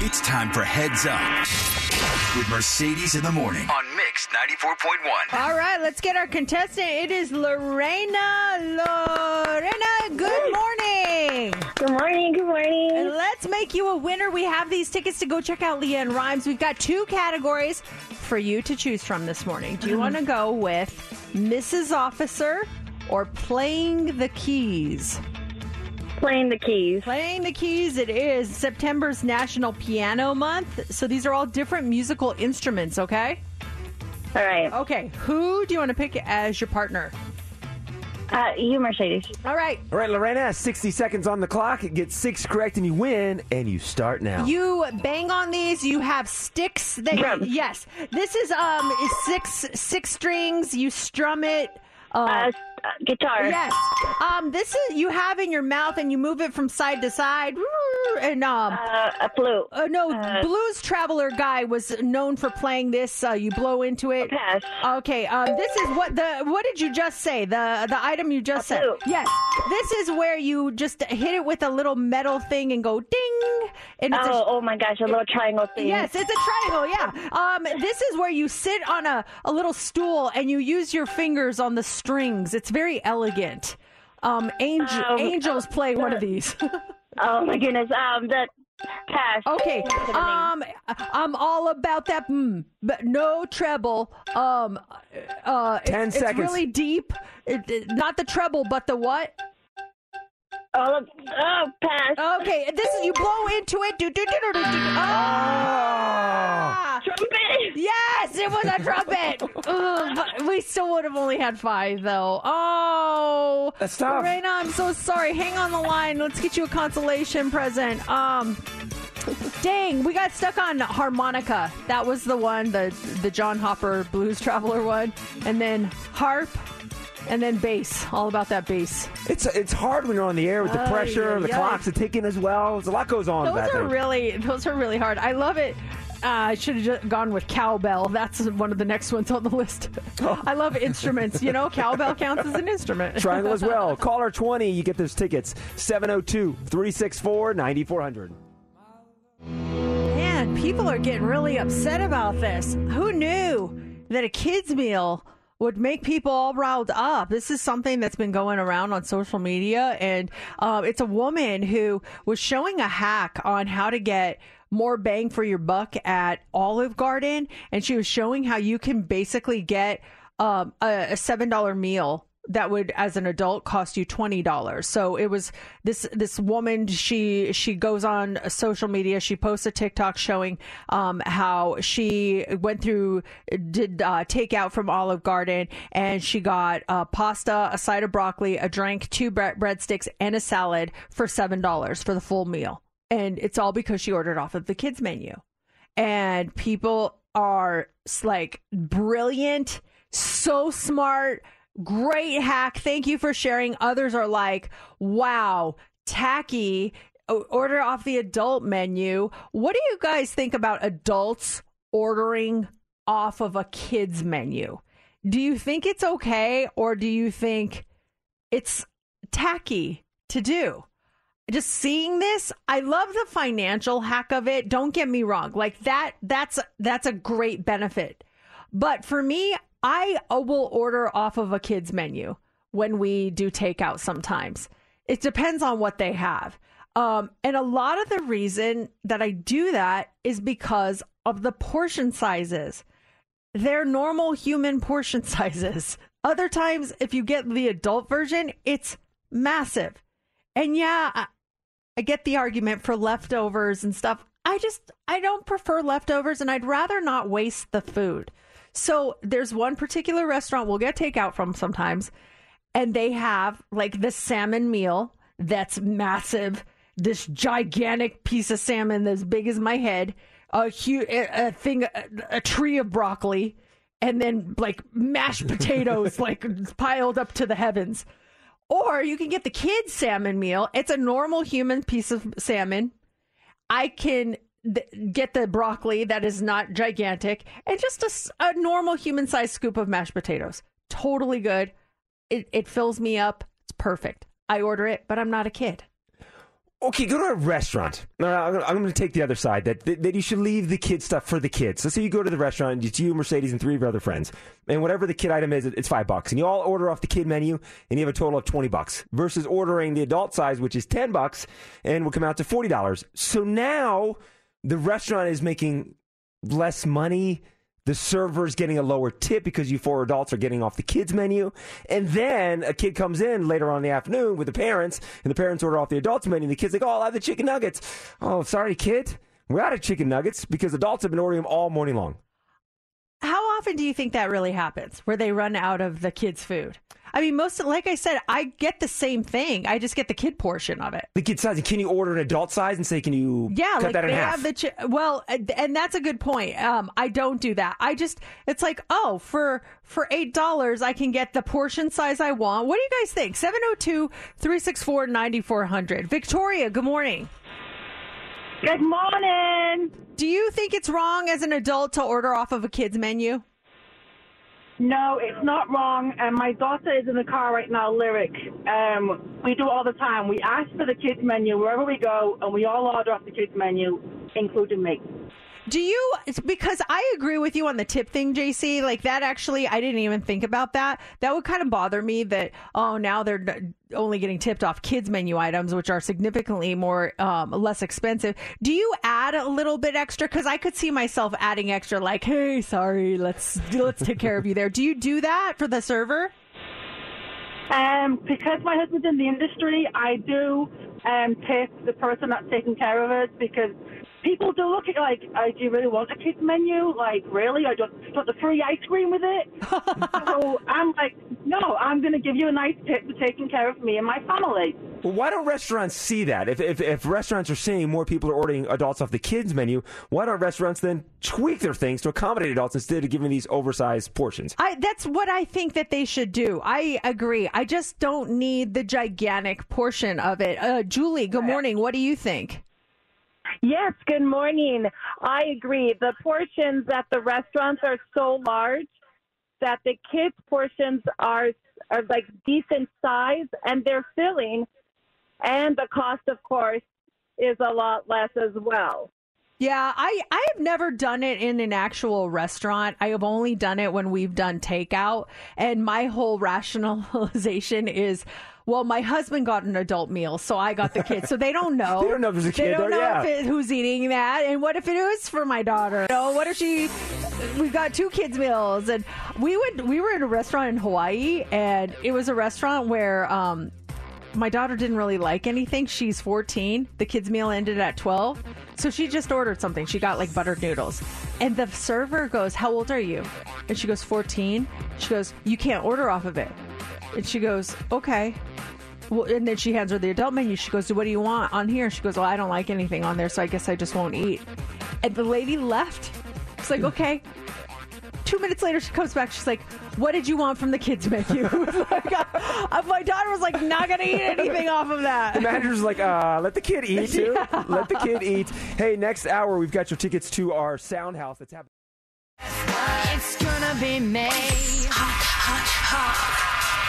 It's time for Heads Up with Mercedes in the morning on Mix 94.1. All right, let's get our contestant. It is Lorena. Lorena, good morning. Good morning. Good morning. And let's make you a winner. We have these tickets to go check out LeAnn Rimes. We've got two categories for you to choose from this morning. Do you mm-hmm. want to go with Mrs. Officer or playing the keys? Playing the keys. Playing the keys. It is September's National Piano Month. So these are all different musical instruments, okay? All right. Okay. Who do you want to pick as your partner? Uh, you, Mercedes. All right. All right, Lorena, 60 seconds on the clock. Get six correct, and you win, and you start now. You bang on these. You have sticks. That Drums. yes, this is um six six strings. You strum it. Uh, guitar. Yes. Um, this is you have in your mouth, and you move it from side to side. And um, a flute. Uh, no, Uh, Blues Traveler guy was known for playing this. Uh, you blow into it. Pass. Okay. Um, this is what the what did you just say? The the item you just said. flute. Yes. This is where you just hit it with a little metal thing and go ding. And it's a- Oh, oh my gosh, a little triangle thing. Yes, it's a triangle. Yeah. Um, this is where you sit on a, a little stool and you use your fingers on the strings. It's very elegant. Um, angel, Um, angels play one of these. Oh my goodness. Um, that pass. Okay. Um, I'm all about that. Mm, but no treble. Um, uh, it- Ten it's seconds. really deep. It, it- not the treble, but the what? Oh, oh, pass. Okay, this is you blow into it. Do, do, do, do, do, do. Ah! Trumpet. Yes, it was a trumpet. Ugh, but we still would have only had five though. Oh, That's tough. Raina, I'm so sorry. Hang on the line. Let's get you a consolation present. Um, dang, we got stuck on harmonica. That was the one, the the John Popper Blues Traveler one, and then harp, and then bass. All about that bass. It's it's hard when you're on the air with the Ay, pressure, ay, the ay. clocks are ticking as well. There's a lot goes on. Those are thing. really those are really hard. I love it. Uh, I should have just gone with cowbell. That's one of the next ones on the list. I love instruments. You know, cowbell counts as an instrument. Triangle as well. Caller 20, you get those tickets. 702 364 9400. Man, people are getting really upset about this. Who knew that a kids' meal would make people all riled up? This is something that's been going around on social media, and uh, it's a woman who was showing a hack on how to get more bang for your buck at Olive Garden, and she was showing how you can basically get um, a, a seven dollar meal that would as an adult cost you $20 so it was this this woman she she goes on social media she posts a tiktok showing um, how she went through did uh, takeout from olive garden and she got uh, pasta a side of broccoli a drink two bre- breadsticks and a salad for $7 for the full meal. And it's all because she ordered off of the kids menu. And people are like brilliant, so smart, great hack. Thank you for sharing. Others are like, wow, tacky. Order off the adult menu. What do you guys think about adults ordering off of a kids menu? Do you think it's okay or do you think it's tacky to do? just seeing this i love the financial hack of it don't get me wrong like that that's that's a great benefit but for me i uh, will order off of a kids menu when we do takeout sometimes. It depends on what they have. Um, and a lot of the reason that i do that is because of the portion sizes. They're normal human portion sizes. Other times if you get the adult version it's massive. And yeah, I, I get the argument for leftovers and stuff. I just I don't prefer leftovers and I'd rather not waste the food. So there's one particular restaurant we'll get takeout from sometimes and they have like the salmon meal that's massive, this gigantic piece of salmon that's big as my head, a huge a, a thing a, a tree of broccoli and then like mashed potatoes like piled up to the heavens. Or you can get the kids' salmon meal. It's a normal human piece of salmon. I can get the broccoli that is not gigantic and just a, a normal human sized scoop of mashed potatoes. Totally good. It, it fills me up. It's perfect. I order it, but I'm not a kid. Okay, go to a restaurant. I'm going to take the other side that, that that you should leave the kid stuff for the kids. Let's say you go to the restaurant, it's you, Mercedes, and three of your other friends, and whatever the kid item is, it's five bucks, and you all order off the kid menu, and you have a total of twenty bucks versus ordering the adult size, which is ten bucks, and will come out to forty dollars. So now the restaurant is making less money. The server's getting a lower tip because you four adults are getting off the kids menu. And then a kid comes in later on in the afternoon with the parents, and the parents order off the adults menu. And the kid's like, oh, I'll have the chicken nuggets. Oh, sorry, kid. We're out of chicken nuggets because adults have been ordering them all morning long. How often do you think that really happens where they run out of the kids' food? I mean, most, like I said, I get the same thing. I just get the kid portion of it. The kid size, can you order an adult size and say, can you Yeah, cut like that in they half? have the chi- well, and and that's a good point. Um, I don't do that. I just it's like oh for for eight dollars I can get the portion size I want. What do you guys think? 702-364-9400. Victoria, good morning. Good morning. Do you think it's wrong as an adult to order off of a kid's menu? No, it's not wrong. And my daughter is in the car right now, Lyric. Um, we do it all the time. We ask for the kids menu wherever we go, and we all order off the kids menu, including me. Do you because I agree with you on the tip thing, JC. Like that actually I didn't even think about that. That would kind of bother me that oh now they're only getting tipped off kids menu items which are significantly more um, less expensive. Do you add a little bit extra cuz I could see myself adding extra like hey, sorry, let's let's take care of you there. Do you do that for the server? Um, because my husband's in the industry, I do um, tip the person that's taking care of us because people do look at it like, uh, do you really want a kids menu? Like, really? I just put the free ice cream with it. so I'm like, no, I'm going to give you a nice tip for taking care of me and my family. Well, why don't restaurants see that? If, if, if restaurants are seeing more people are ordering adults off the kids menu, why don't restaurants then tweak their things to accommodate adults instead of giving these oversized portions? I that's what I think that they should do. I agree. I just don't need the gigantic portion of it. Uh, Julie, good morning. What do you think? Yes, good morning. I agree. The portions at the restaurants are so large that the kids' portions are are like decent size and they're filling, and the cost, of course, is a lot less as well. Yeah, I I have never done it in an actual restaurant. I have only done it when we've done takeout, and my whole rationalization is. Well, my husband got an adult meal, so I got the kids. So they don't know. They don't know if there's a They kid don't there, know yeah. if it, who's eating that, and what if it is for my daughter? You know, what if she? We've got two kids meals, and we went. We were in a restaurant in Hawaii, and it was a restaurant where um, my daughter didn't really like anything. She's 14. The kids' meal ended at 12. So she just ordered something. She got like buttered noodles. And the server goes, How old are you? And she goes, 14. She goes, You can't order off of it. And she goes, Okay. Well, and then she hands her the adult menu. She goes, What do you want on here? She goes, Well, I don't like anything on there, so I guess I just won't eat. And the lady left. It's like, Okay. Two minutes later, she comes back. She's like, "What did you want from the kids menu?" Like, uh, my daughter was like, "Not gonna eat anything off of that." The manager's like, uh, let the kid eat too. Yeah. Let the kid eat. Hey, next hour we've got your tickets to our sound house that's happening. It's gonna be May.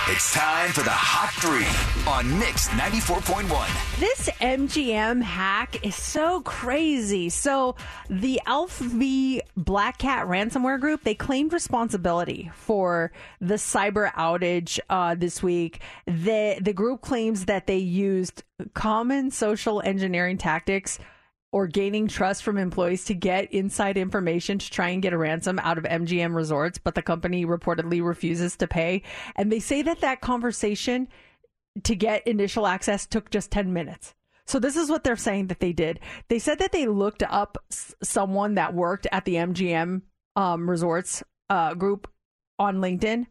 It's time for the Hot Three on Mix 94.1. This MGM hack is so crazy. So, the ALPHV Black Cat ransomware group they claimed responsibility for the cyber outage uh, this week. The the group claims that they used common social engineering tactics or gaining trust from employees to get inside information to try and get a ransom out of MGM Resorts, but the company reportedly refuses to pay. And they say that that conversation to get initial access took just 10 minutes. So this is what they're saying that they did. They said that they looked up someone that worked at the MGM um, Resorts uh, group on LinkedIn.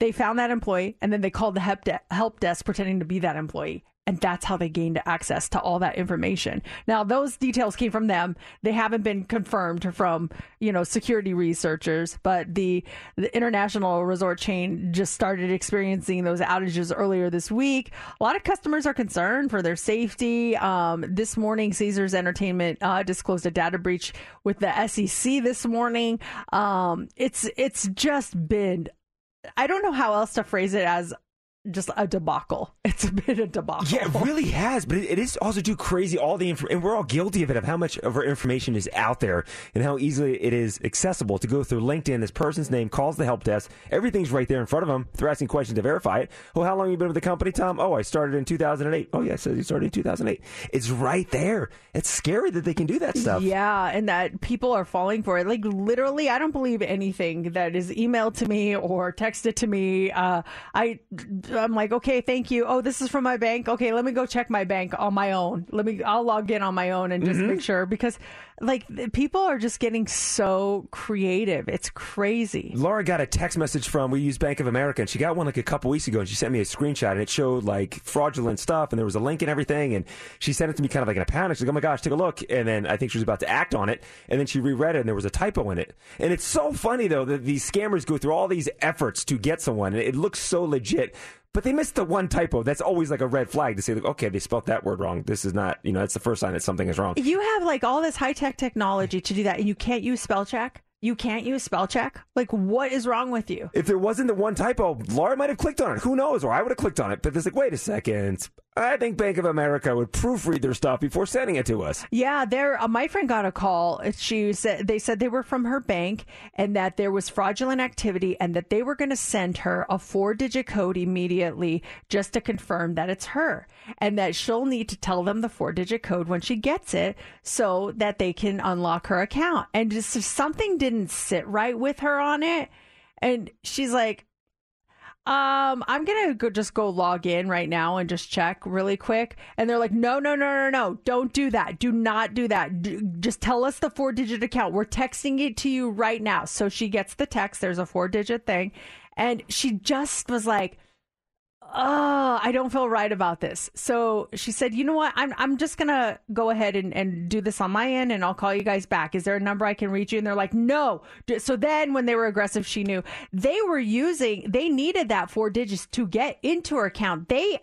They found that employee and then they called the help, de- help desk pretending to be that employee. And that's how they gained access to all that information. Now, those details came from them. They haven't been confirmed from, you know, security researchers, but the, the international resort chain just started experiencing those outages earlier this week. A lot of customers are concerned for their safety. Um, this morning, Caesars Entertainment uh, disclosed a data breach with the SEC this morning. Um, it's it's just been I don't know how else to phrase it as just a debacle. It's been a debacle. Yeah, it really has, but it, it is also too crazy. All the info, and we're all guilty of it, of how much of our information is out there and how easily it is accessible to go through LinkedIn. This person's name calls the help desk. Everything's right there in front of them. They're asking questions to verify it. Oh, how long have you been with the company, Tom? Oh, I started in 2008. Oh, yeah, it says you started in 2008. It's right there. It's scary that they can do that stuff. Yeah, and that people are falling for it. Like literally, I don't believe anything that is emailed to me or texted to me. Uh, I, I'm like, okay, thank you. Oh, this is from my bank. Okay, let me go check my bank on my own. Let me, I'll log in on my own and just Mhm. make sure because, like, people are just getting so creative. It's crazy. Laura got a text message from we use Bank of America, and she got one like a couple weeks ago, and she sent me a screenshot, and it showed like fraudulent stuff, and there was a link and everything, and she sent it to me kind of like in a panic. She's like, "Oh my gosh, take a look!" And then I think she was about to act on it, and then she reread it, and there was a typo in it. And it's so funny though that these scammers go through all these efforts to get someone, and it looks so legit. But they missed the one typo. That's always like a red flag to say, like, okay, they spelled that word wrong. This is not, you know, that's the first sign that something is wrong. You have like all this high tech technology to do that, and you can't use spell check. You can't use spell check. Like, what is wrong with you? If there wasn't the one typo, Laura might have clicked on it. Who knows? Or I would have clicked on it. But there's like, wait a second. I think Bank of America would proofread their stuff before sending it to us. Yeah, there. Uh, my friend got a call. She said they said they were from her bank and that there was fraudulent activity and that they were going to send her a four-digit code immediately just to confirm that it's her and that she'll need to tell them the four-digit code when she gets it so that they can unlock her account. And just if something didn't sit right with her on it, and she's like, um, I'm gonna go, just go log in right now and just check really quick. And they're like, no, no, no, no, no, don't do that. Do not do that. Just tell us the four digit account. We're texting it to you right now. So she gets the text. There's a four digit thing, and she just was like. Oh, I don't feel right about this. So she said, you know what? I'm I'm just gonna go ahead and, and do this on my end and I'll call you guys back. Is there a number I can reach you? And they're like, no. So then when they were aggressive, she knew they were using they needed that four digits to get into her account. They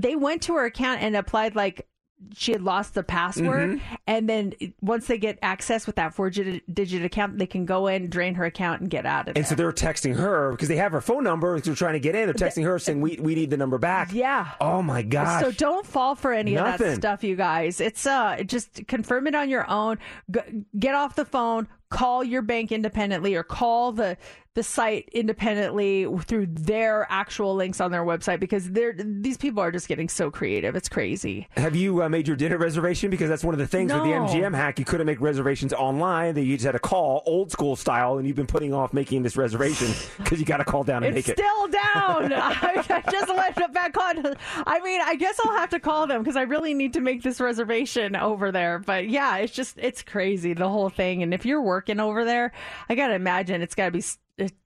they went to her account and applied like she had lost the password Mhm. and then once they get access with that four digit account they can go in drain her account and get out of there And so they're texting her because they have her phone number. They're trying to get in. They're texting her saying, "We we need the number back." Yeah. Oh my gosh. So don't fall for any of that stuff, you guys. It's uh just confirm it on your own. G- get off the phone, call your bank independently, or call the the site independently through their actual links on their website because they're these people are just getting so creative. It's crazy. Have you uh, made your dinner reservation? Because that's one of the things with the MGM hack. You couldn't make reservations online. That you just had to call old school style, and you've been putting off making this reservation because you got to call down and It's make it. still down. I I just went back on. I mean, I guess I'll have to call them because I really need to make this reservation over there. But yeah, it's just it's crazy the whole thing. And if you're working over there, I gotta imagine it's gotta be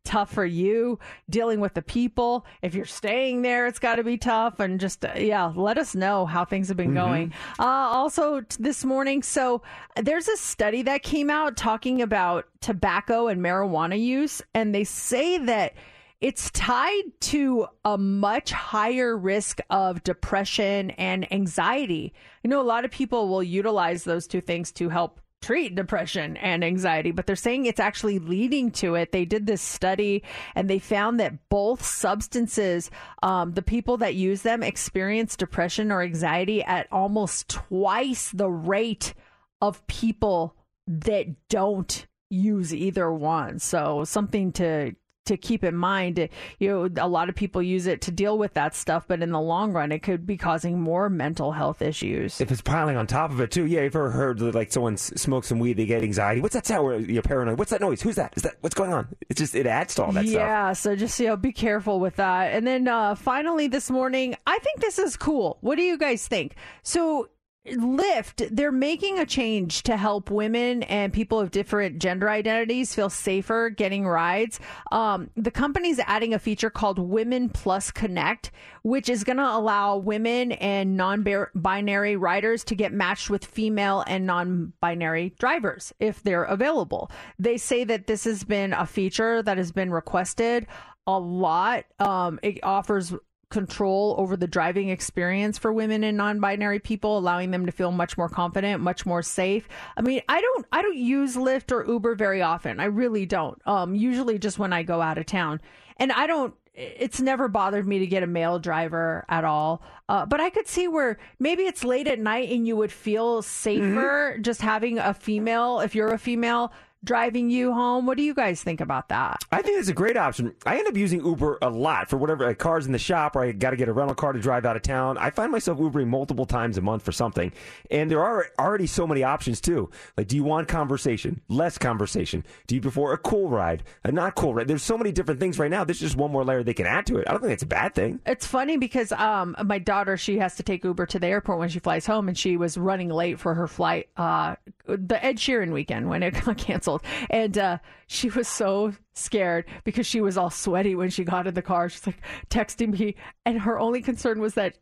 tough for you dealing with the people. If you're staying there, it's got to be tough. And just uh, yeah, let us know how things have been Mhm. going. Uh, also t- this morning, so there's a study that came out talking about tobacco and marijuana use, and they say that it's tied to a much higher risk of depression and anxiety. You know, a lot of people will utilize those two things to help treat depression and anxiety, but they're saying it's actually leading to it. They did this study and they found that both substances, um, the people that use them experience depression or anxiety at almost twice the rate of people that don't use either one. So something to to keep in mind. You know, a lot of people use it to deal with that stuff, but in the long run, it could be causing more mental health issues. If it's piling on top of it too, yeah. You've ever heard that, like someone smokes some weed, they get anxiety. What's that sound? You're paranoid. What's that noise? Who's that? Is that what's going on? It's just it adds to all that stuff. yeah, so just you know, be careful with that. And then uh, finally this morning, I think this is cool. What do you guys think? So Lyft, they're making a change to help women and people of different gender identities feel safer getting rides. Um, the company's adding a feature called Women Plus Connect, which is going to allow women and non binary riders to get matched with female and non binary drivers if they're available. They say that this has been a feature that has been requested a lot. Um, it offers control over the driving experience for women and non-binary people allowing them to feel much more confident much more safe. I mean i don't i don't use lyft or uber very often. I really don't. Um usually just when i go out of town. And i don't it's never bothered me to get a male driver at all. Uh, but i could see where maybe it's late at night and you would feel safer just having a female if you're a female driving you home what do you guys think about that I think it's a great option. I end up using Uber a lot for whatever like, cars in the shop, or I got to get a rental car to drive out of town. I find myself Ubering multiple times a month for something, and there are already so many options too. Like, do you want conversation? Less conversation? Do you prefer a cool ride? A not cool ride? There's so many different things right now. There's just one more layer they can add to it. I don't think it's a bad thing. It's funny because um, my daughter she has to take Uber to the airport when she flies home, and she was running late for her flight, uh, the Ed Sheeran weekend when it got canceled, and uh, she was so scared because she was all sweaty when she got in the car. She's like texting me, and her only concern was that.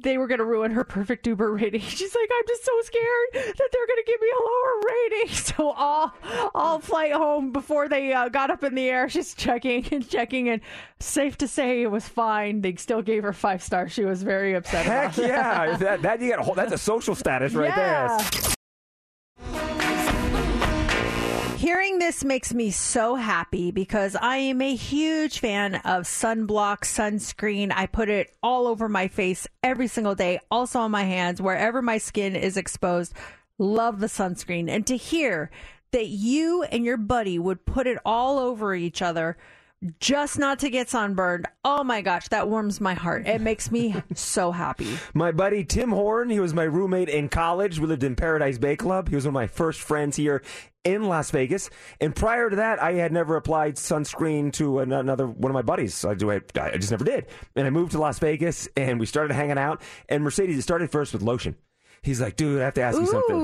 They were going to ruin her perfect Uber rating. She's like, I'm just so scared that they're going to give me a lower rating. So all, all flight home before they uh, got up in the air, she's checking and checking, and safe to say it was fine. They still gave her five stars. She was very upset. Heck about yeah! that, that you got that's a social status right Yeah. there. Hearing this makes me so happy because I am a huge fan of sunblock, sunscreen. I put it all over my face every single day, also on my hands, wherever my skin is exposed. Love the sunscreen. And to hear that you and your buddy would put it all over each other just not to get sunburned. Oh my gosh, that warms my heart. It makes me so happy. My buddy Tim Horn, he was my roommate in college. We lived in Paradise Bay Club. He was one of my first friends here in Las Vegas. And prior to that, I had never applied sunscreen to another one of my buddies. I, do, I, I just never did. And I moved to Las Vegas and we started hanging out. And Mercedes, it started first with lotion. He's like, dude, I have to ask you something.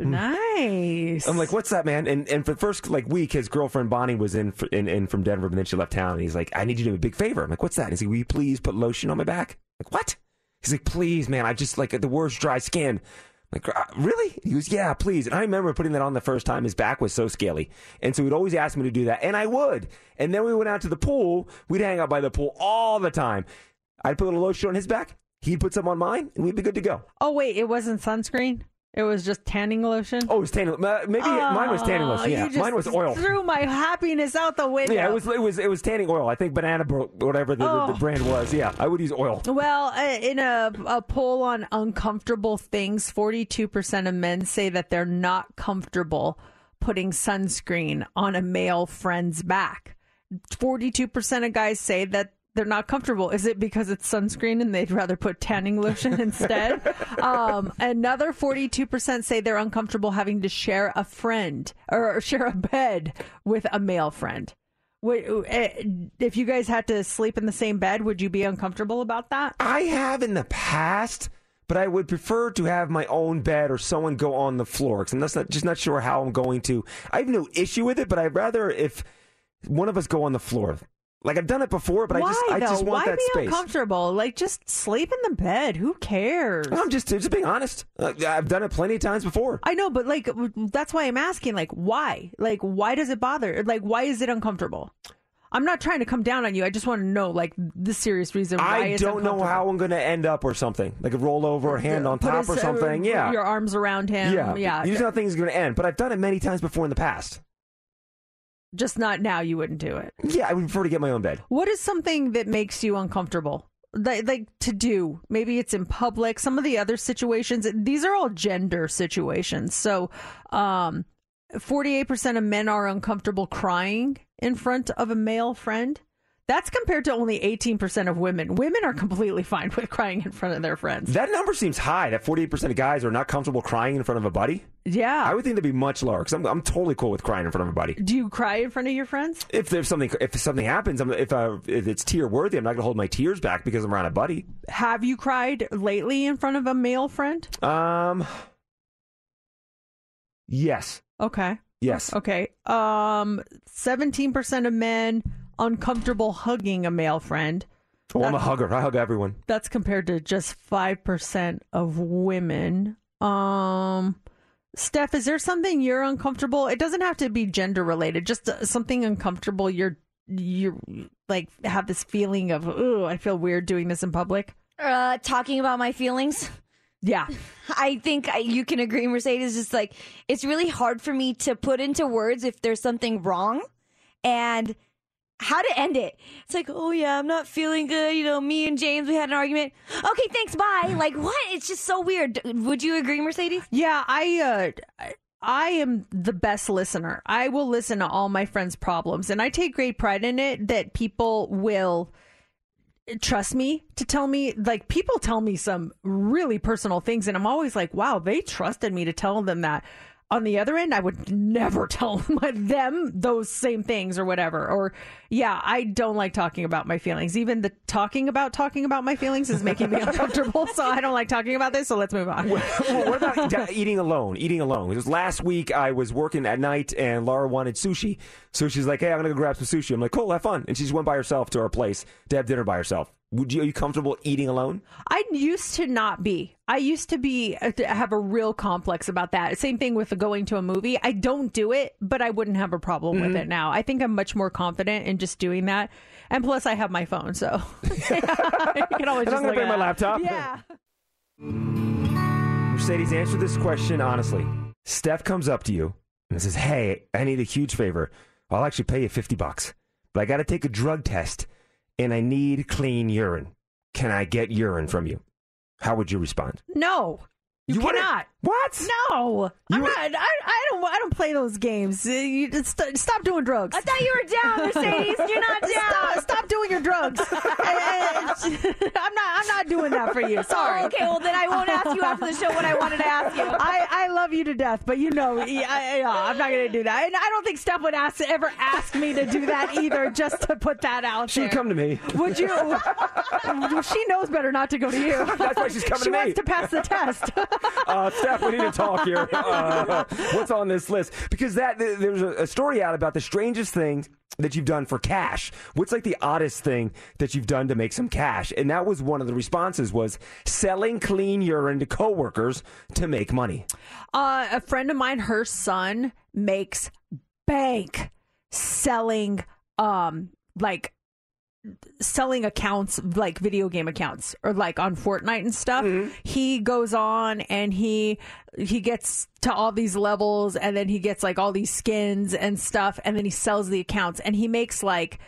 Ooh, nice. I'm like, what's that, man? And and for the first like week, his girlfriend Bonnie was in, for, in in from Denver, but then she left town. And he's like, I need you to do me a big favor. I'm like, what's that? And he's like, will you please put lotion on my back? I'm like, what? He's like, please, man. I just like the worst dry skin. I'm like, "Uh, really? He goes, yeah, please. And I remember putting that on the first time. His back was so scaly, and so he'd always ask me to do that, and I would. And then we went out to the pool. We'd hang out by the pool all the time. I'd put a little lotion on his back. He'd put some on mine, and we'd be good to go. Oh wait, it wasn't sunscreen. It was just tanning lotion. Oh, it was tanning. uh, Maybe mine was tanning Oh, lotion. you Yeah, just mine was oil. Threw my happiness out the window. Yeah, it was it was it was tanning oil. I think banana bro- whatever the, the, Oh. the brand was. Yeah, I would use oil. Well, uh, in a, a poll on uncomfortable things, 42% of men say that they're not comfortable putting sunscreen on a male friend's back. 42% of guys say that they're not comfortable. Is it because it's sunscreen and they'd rather put tanning lotion instead? um, another 42% say they're uncomfortable having to share a friend or share a bed with a male friend. Uh, if you guys had to sleep in the same bed, would you be uncomfortable about that? I have in the past, but I would prefer to have my own bed or someone go on the floor because I'm not, just not sure how I'm going to. I have no issue with it, but I'd rather if one of us go on the floor. Like I've done it before, but Why I just I though? just want Why that be space. uncomfortable? Like just sleep in the bed. Who cares? I'm just just being honest. Uh, I've done it plenty of times before. I know, but like that's why I'm asking. Like why? Like why does it bother? Like why is it uncomfortable? I'm not trying to come down on you. I just want to know like the serious reason why. I it's don't know how I'm going to end up or something, like a roll over, hand on Put top his, or uh, something. Yeah, your arms around him. yeah, yeah. You just know how things are going to end, but I've done it many times before in the past. Just not now. You wouldn't do it. Yeah, I would prefer to get my own bed. What is something that makes you uncomfortable? Like, like to do? Maybe it's in public. Some of the other situations, these are all gender situations. So, um, 48% of men are uncomfortable crying in front of a male friend. That's compared to only 18% of women. Women are completely fine with crying in front of their friends. That number seems high. That 48% of guys are not comfortable crying in front of a buddy. Yeah. I would think that'd be much lower because I'm, I'm totally cool with crying in front of a buddy. Do you cry in front of your friends? If there's something, if something happens, I'm, if, uh, if it's tear worthy, I'm not going to hold my tears back because I'm around a buddy. Have you cried lately in front of a male friend? Um, yes, Okay. yes. Okay. Um, 17% of men uncomfortable hugging a male friend. Oh, I'm a hugger. I hug everyone. That's compared to just 5% of women. Um, Steph, is there something you're uncomfortable? It doesn't have to be gender related, just uh, something uncomfortable you're you're like have this feeling of, "Oh, I feel weird doing this in public." Uh, talking about my feelings. Yeah. I think I, you can agree, Mercedes. Just like it's really hard for me to put into words if there's something wrong, and how to end it. It's like, oh yeah, I'm not feeling good. You know, me and James, we had an argument. Okay, thanks, bye. Like what? It's just so weird. Would you agree, Mercedes? Yeah, I uh I am the best listener. I will listen to all my friends' problems and I take great pride in it that people will trust me to tell me like people tell me some really personal things and I'm always like, "Wow, they trusted me to tell them that." On the other end, I would never tell them those same things or whatever. Or, yeah, I don't like talking about my feelings. Even the talking about talking about my feelings is making me uncomfortable. So I don't like talking about this. So let's move on. well, what about eating alone? Eating alone. It was last week. I was working at night, and Laura wanted sushi. So she's like, "Hey, I'm gonna go grab some sushi." I'm like, "Cool, have fun." And she just went by herself to our place to have dinner by herself. Would you? Are you comfortable eating alone? I used to not be. I used to be uh, to have a real complex about that. Same thing with the going to a movie. I don't do it, but I wouldn't have a problem with Mhm. it now. I think I'm much more confident in just doing that. And plus, I have my phone, so you can always And I'm gonna bring my laptop. Yeah. Mercedes, answer this question honestly. Steph comes up to you and says, "Hey, I need a huge favor. I'll actually pay you fifty bucks, but I got to take a drug test, and I need clean urine. Can I get urine from you?" How would you respond? No. You, You cannot. What? No, I'm not. I, I don't. I don't play those games. Uh, You st- stop doing drugs. I thought you were down, Mercedes. You're not down. Stop, stop doing your drugs. I'm not. I'm not doing that for you. Sorry. Oh, okay, well then I won't ask you after the show what I wanted to ask you. I, I love you to death, but you know, yeah, I, I'm not going to do that. And I don't think Steph would ask, ever ask me to do that either, just to put that out She'd there. come to me. Would you? she knows better not to go to you. That's why she's coming she to me. wants to pass the test. uh, Steph, we need to talk here. Uh, what's on this list? Because that th- there's a, a story out about the strangest things that you've done for cash. What's like the oddest thing that you've done to make some cash? And that was one of the responses was selling clean urine to coworkers to make money. Uh, a friend of mine, her son makes bank selling, um, like selling accounts like video game accounts or like on Fortnite and stuff. Mm-hmm. He goes on and he he gets to all these levels and then he gets like all these skins and stuff and then he sells the accounts and he makes like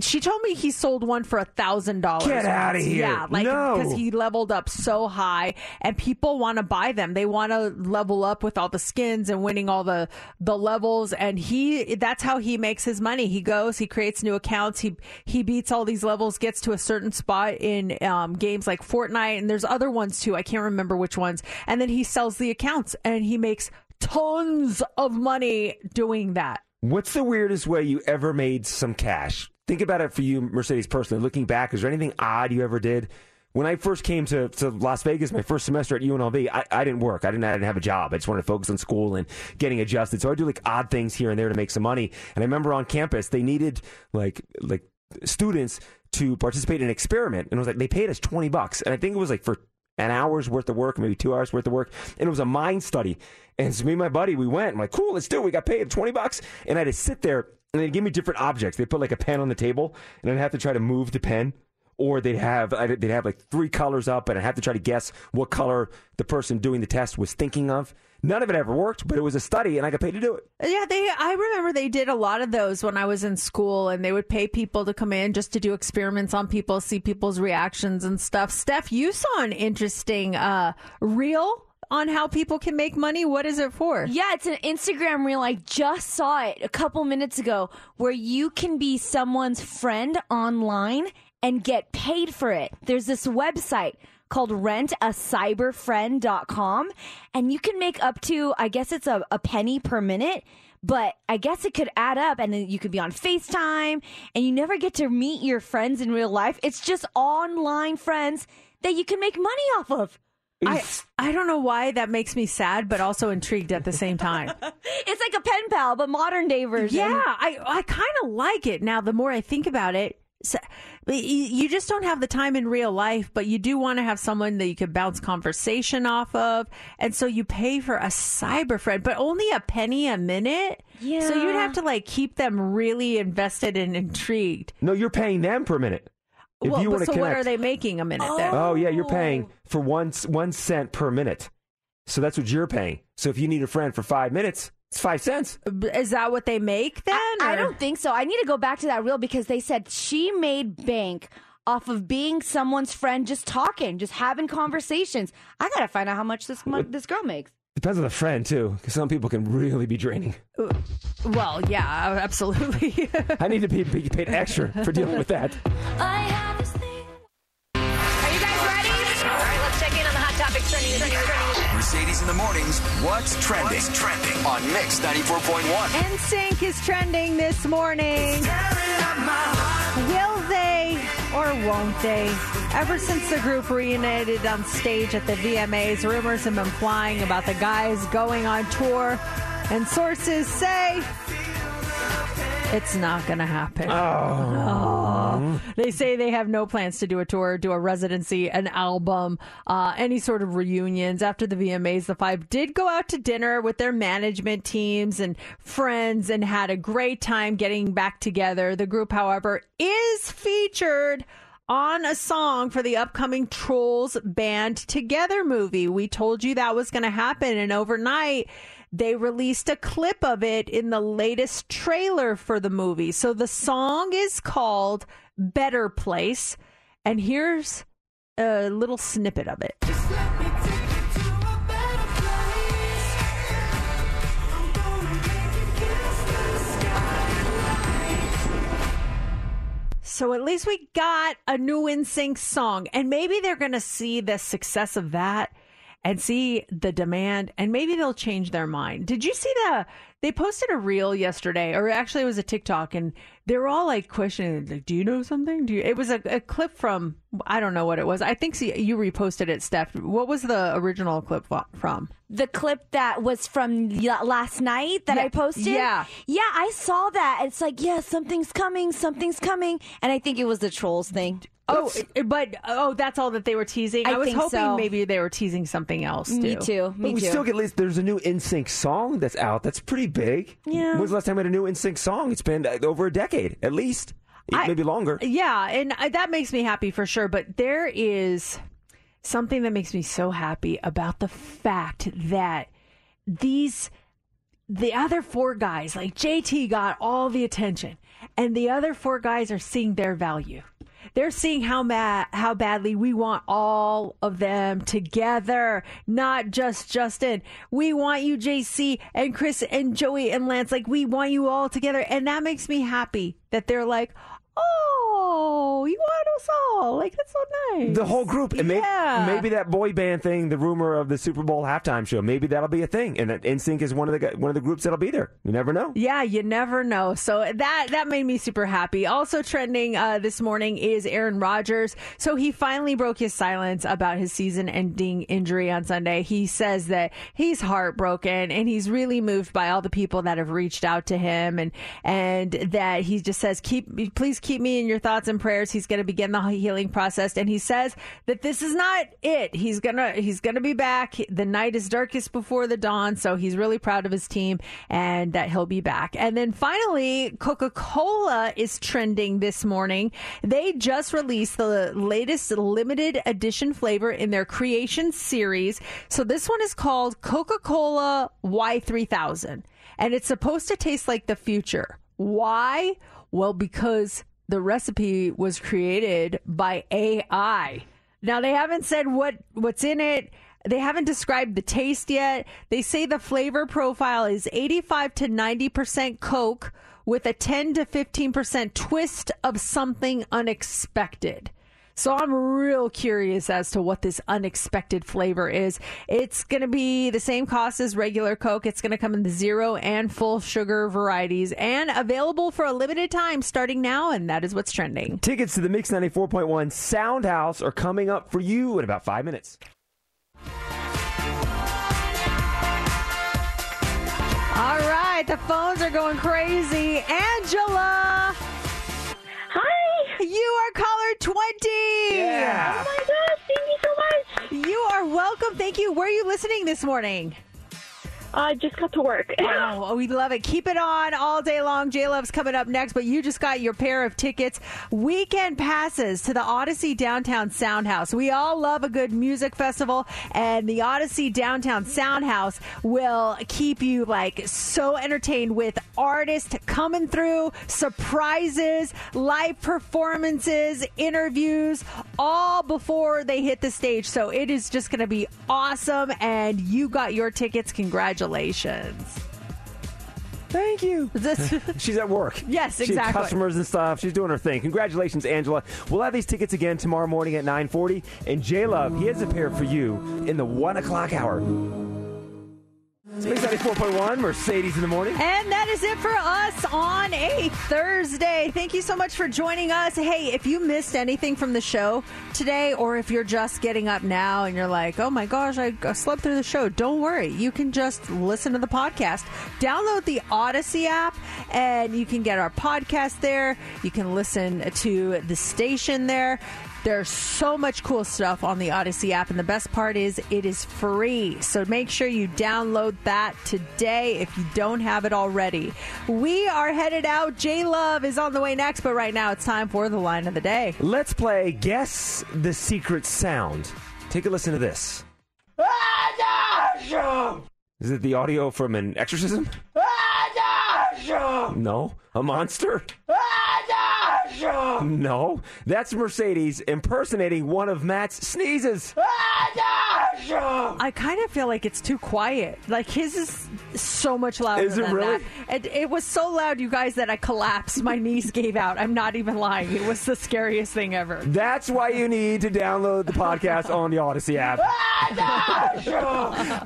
she told me he sold one for a thousand dollars. Get out of here. Yeah, like No. because he leveled up so high and people want to buy them. They want to level up with all the skins and winning all the the levels and he that's how he makes his money. He goes, he creates new accounts, he he beats all these levels, gets to a certain spot in um, games like Fortnite and there's other ones too. I can't remember which ones. And then he sells the accounts and he makes tons of money doing that. What's the weirdest way you ever made some cash? Think about it for you, Mercedes, personally. Looking back, is there anything odd you ever did? When I first came to, to Las Vegas, my first semester at UNLV, I, I didn't work. I didn't, I didn't have a job. I just wanted to focus on school and getting adjusted. So I do like odd things here and there to make some money. And I remember on campus, they needed like like students to participate in an experiment. And it was like they paid us twenty bucks, and I think it was like for an hour's worth of work, maybe two hours worth of work, and it was a mind study. And so me and my buddy, we went. I'm like, cool, let's do it. We got paid twenty bucks, and I had to sit there, and they give me different objects. They put like a pen on the table, and I'd have to try to move the pen. Or they'd have they'd have like three colors up, and I'd have to try to guess what color the person doing the test was thinking of. None of it ever worked, but it was a study, and I got paid to do it. Yeah, they. I remember they did a lot of those when I was in school, and they would pay people to come in just to do experiments on people, see people's reactions and stuff. Steph, you saw an interesting uh, reel on how people can make money. What is it for? Yeah, it's an Instagram reel. I just saw it a couple minutes ago where you can be someone's friend online and get paid for it. There's this website called rentacyberfriend.com and you can make up to, I guess it's a, a penny per minute. But I guess it could add up, and then you could be on FaceTime, and you never get to meet your friends in real life. It's just online friends that you can make money off of. I I don't know why that makes me sad, but also intrigued at the same time. It's like a pen pal, but modern day version. Yeah, I I kind of like it now. The more I think about it, so, you, you just don't have the time in real life, but you do want to have someone that you can bounce conversation off of, and so you pay for a cyber friend, but only a penny a minute. Yeah. So you'd have to like keep them really invested and intrigued. No, you're paying them per minute. If well, you but want to so connect. what are they making a minute then? Oh yeah, you're paying for one one cent per minute. So that's what you're paying. So if you need a friend for five minutes, it's five cents. Is that what they make then? I or- don't think so. I need to go back to that reel because they said she made bank off of being someone's friend, just talking, just having conversations. I gotta find out how much this mo- this girl makes. Depends on the friend too, because some people can really be draining. Uh, well, yeah, absolutely. I need to be, be paid extra for dealing with that. Are you guys ready? All right, let's check in on the hot topics trending. trending, trending. Mercedes in the mornings. What's trending? trending on Mix 94.1. NSYNC is trending this morning. Will they or won't they? Ever since the group reunited on stage at the VMAs, rumors have been flying about the guys going on tour, and sources say it's not going to happen. Oh. They say they have no plans to do a tour, do a residency, an album, uh, any sort of reunions. After the VMAs, the five did go out to dinner with their management teams and friends and had a great time getting back together. The group, however, is featured on a song for the upcoming Trolls Band Together movie. We told you that was going to happen, and overnight, they released a clip of it in the latest trailer for the movie. So the song is called Better Place. And here's a little snippet of it. So at least we got a new NSYNC song, and maybe they're going to see the success of that and see the demand, and maybe they'll change their mind. Did you see the? They posted a reel yesterday, or actually it was a TikTok, and they were all like questioning, like, "Do you know something? Do you?" It was a, a clip from I don't know what it was. I think see, you reposted it, Steph. What was the original clip from? The clip that was from last night that Yeah, I posted. yeah. yeah, I saw that. It's like, yeah, something's coming, something's coming, and I think it was the trolls thing. Oh, but oh, that's all that they were teasing. I, I was think hoping so. maybe they were teasing something else too. Me too. But we still get at least there's a new NSYNC song that's out. That's pretty big. Yeah. When's the last time we had a new NSYNC song? It's been uh, over a decade at least, maybe longer. Yeah, and I, that makes me happy for sure. But there is something that makes me so happy about the fact that these the other four guys, like JT, got all the attention, and the other four guys are seeing their value. They're seeing how ma- how badly we want all of them together, not just Justin. We want you, JC and Chris and Joey and Lance. Like we want you all together, and that makes me happy that they're like, oh, you want us all. Like that's so nice. The whole group, and maybe, Yeah. maybe that boy band thing, the rumor of the Super Bowl halftime show, maybe that'll be a thing, and that NSYNC is one of the one of the groups that'll be there. You never know. Yeah, you never know. So that that made me super happy. Also trending uh, this morning is Aaron Rodgers. So he finally broke his silence about his season-ending injury on Sunday. He says that he's heartbroken and he's really moved by all the people that have reached out to him, and and that he just says, "Keep, please keep me in your thoughts and prayers." He's going to begin the healing process, and he says that this is not it. He's gonna he's gonna be back. The night is darkest before the dawn, so he's really proud of his team and that he'll be back. And then finally, Coca Cola is trending this morning. They just released the latest limited edition flavor in their creation series. So this one is called Coca Cola Y3000, and it's supposed to taste like the future. Why? Well, because the recipe was created by AI. Now they haven't said what what's in it. They haven't described the taste yet. They say the flavor profile is 85 to 90% Coke with a 10 to 15% twist of something unexpected. So I'm real curious as to what this unexpected flavor is. It's going to be the same cost as regular Coke. It's going to come in the zero and full sugar varieties and available for a limited time starting now. And that is what's trending. Tickets to the Mix 94.1 Sound House are coming up for you in about five minutes. All right, the phones are going crazy. Angela. Hi. You are caller 20. Yeah. Oh my gosh, thank you so much. You are welcome. Thank you. Where are you listening this morning? I just got to work. Oh, we love it. Keep it on all day long. J Love's coming up next, but you just got your pair of tickets. Weekend passes to the Audacy Downtown Soundhouse. We all love a good music festival, and the Audacy Downtown Soundhouse will keep you like so entertained with artists coming through, surprises, live performances, interviews, all before they hit the stage. So it is just going to be awesome, and you got your tickets. Congratulations. Thank you. She's at work. Yes, She exactly. customers and stuff. She's doing her thing. Congratulations, Angela. We'll have these tickets again tomorrow morning at 940. And J Love, he has a pair for you in the 1 o'clock hour. Mix 94.1, Mercedes in the morning. And that is it for us on a Thursday. Thank you so much for joining us. Hey, if you missed anything from the show today, or if you're just getting up now and you're like, oh my gosh, I slept through the show, don't worry. You can just listen to the podcast. Download the Audacy app, and you can get our podcast there. You can listen to the station there. There's so much cool stuff on the Audacy app, and the best part is it is free. So make sure you download that today if you don't have it already. We are headed out. J Love is on the way next, but right now it's time for the line of the day. Let's play Guess the Secret Sound. Take a listen to this. Is it the audio from an exorcism? No. A monster? No, that's Mercedes impersonating one of Matt's sneezes. I kind of feel like it's too quiet. Like his is so much louder. Is it than really? That. It, it was so loud, you guys, that I collapsed. My knees gave out. I'm not even lying. It was the scariest thing ever. That's why you need to download the podcast on the Audacy app.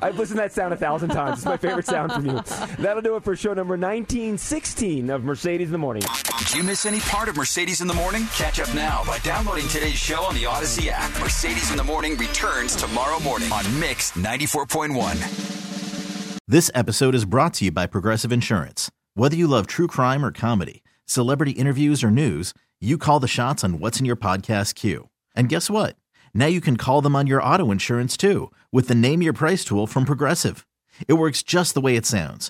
I've listened to that sound a thousand times. It's my favorite sound from you. That'll do it for show number 1916 of Mercedes in the Morning. Did you miss any part of Mercedes in the Morning? Catch up now by downloading today's show on the Audacy app. Mercedes in the Morning returns tomorrow morning on Mix 94.1. This episode is brought to you by Progressive Insurance. Whether you love true crime or comedy, celebrity interviews or news, you call the shots on what's in your podcast queue. And guess what? Now you can call them on your auto insurance too with the Name Your Price tool from Progressive. It works just the way it sounds.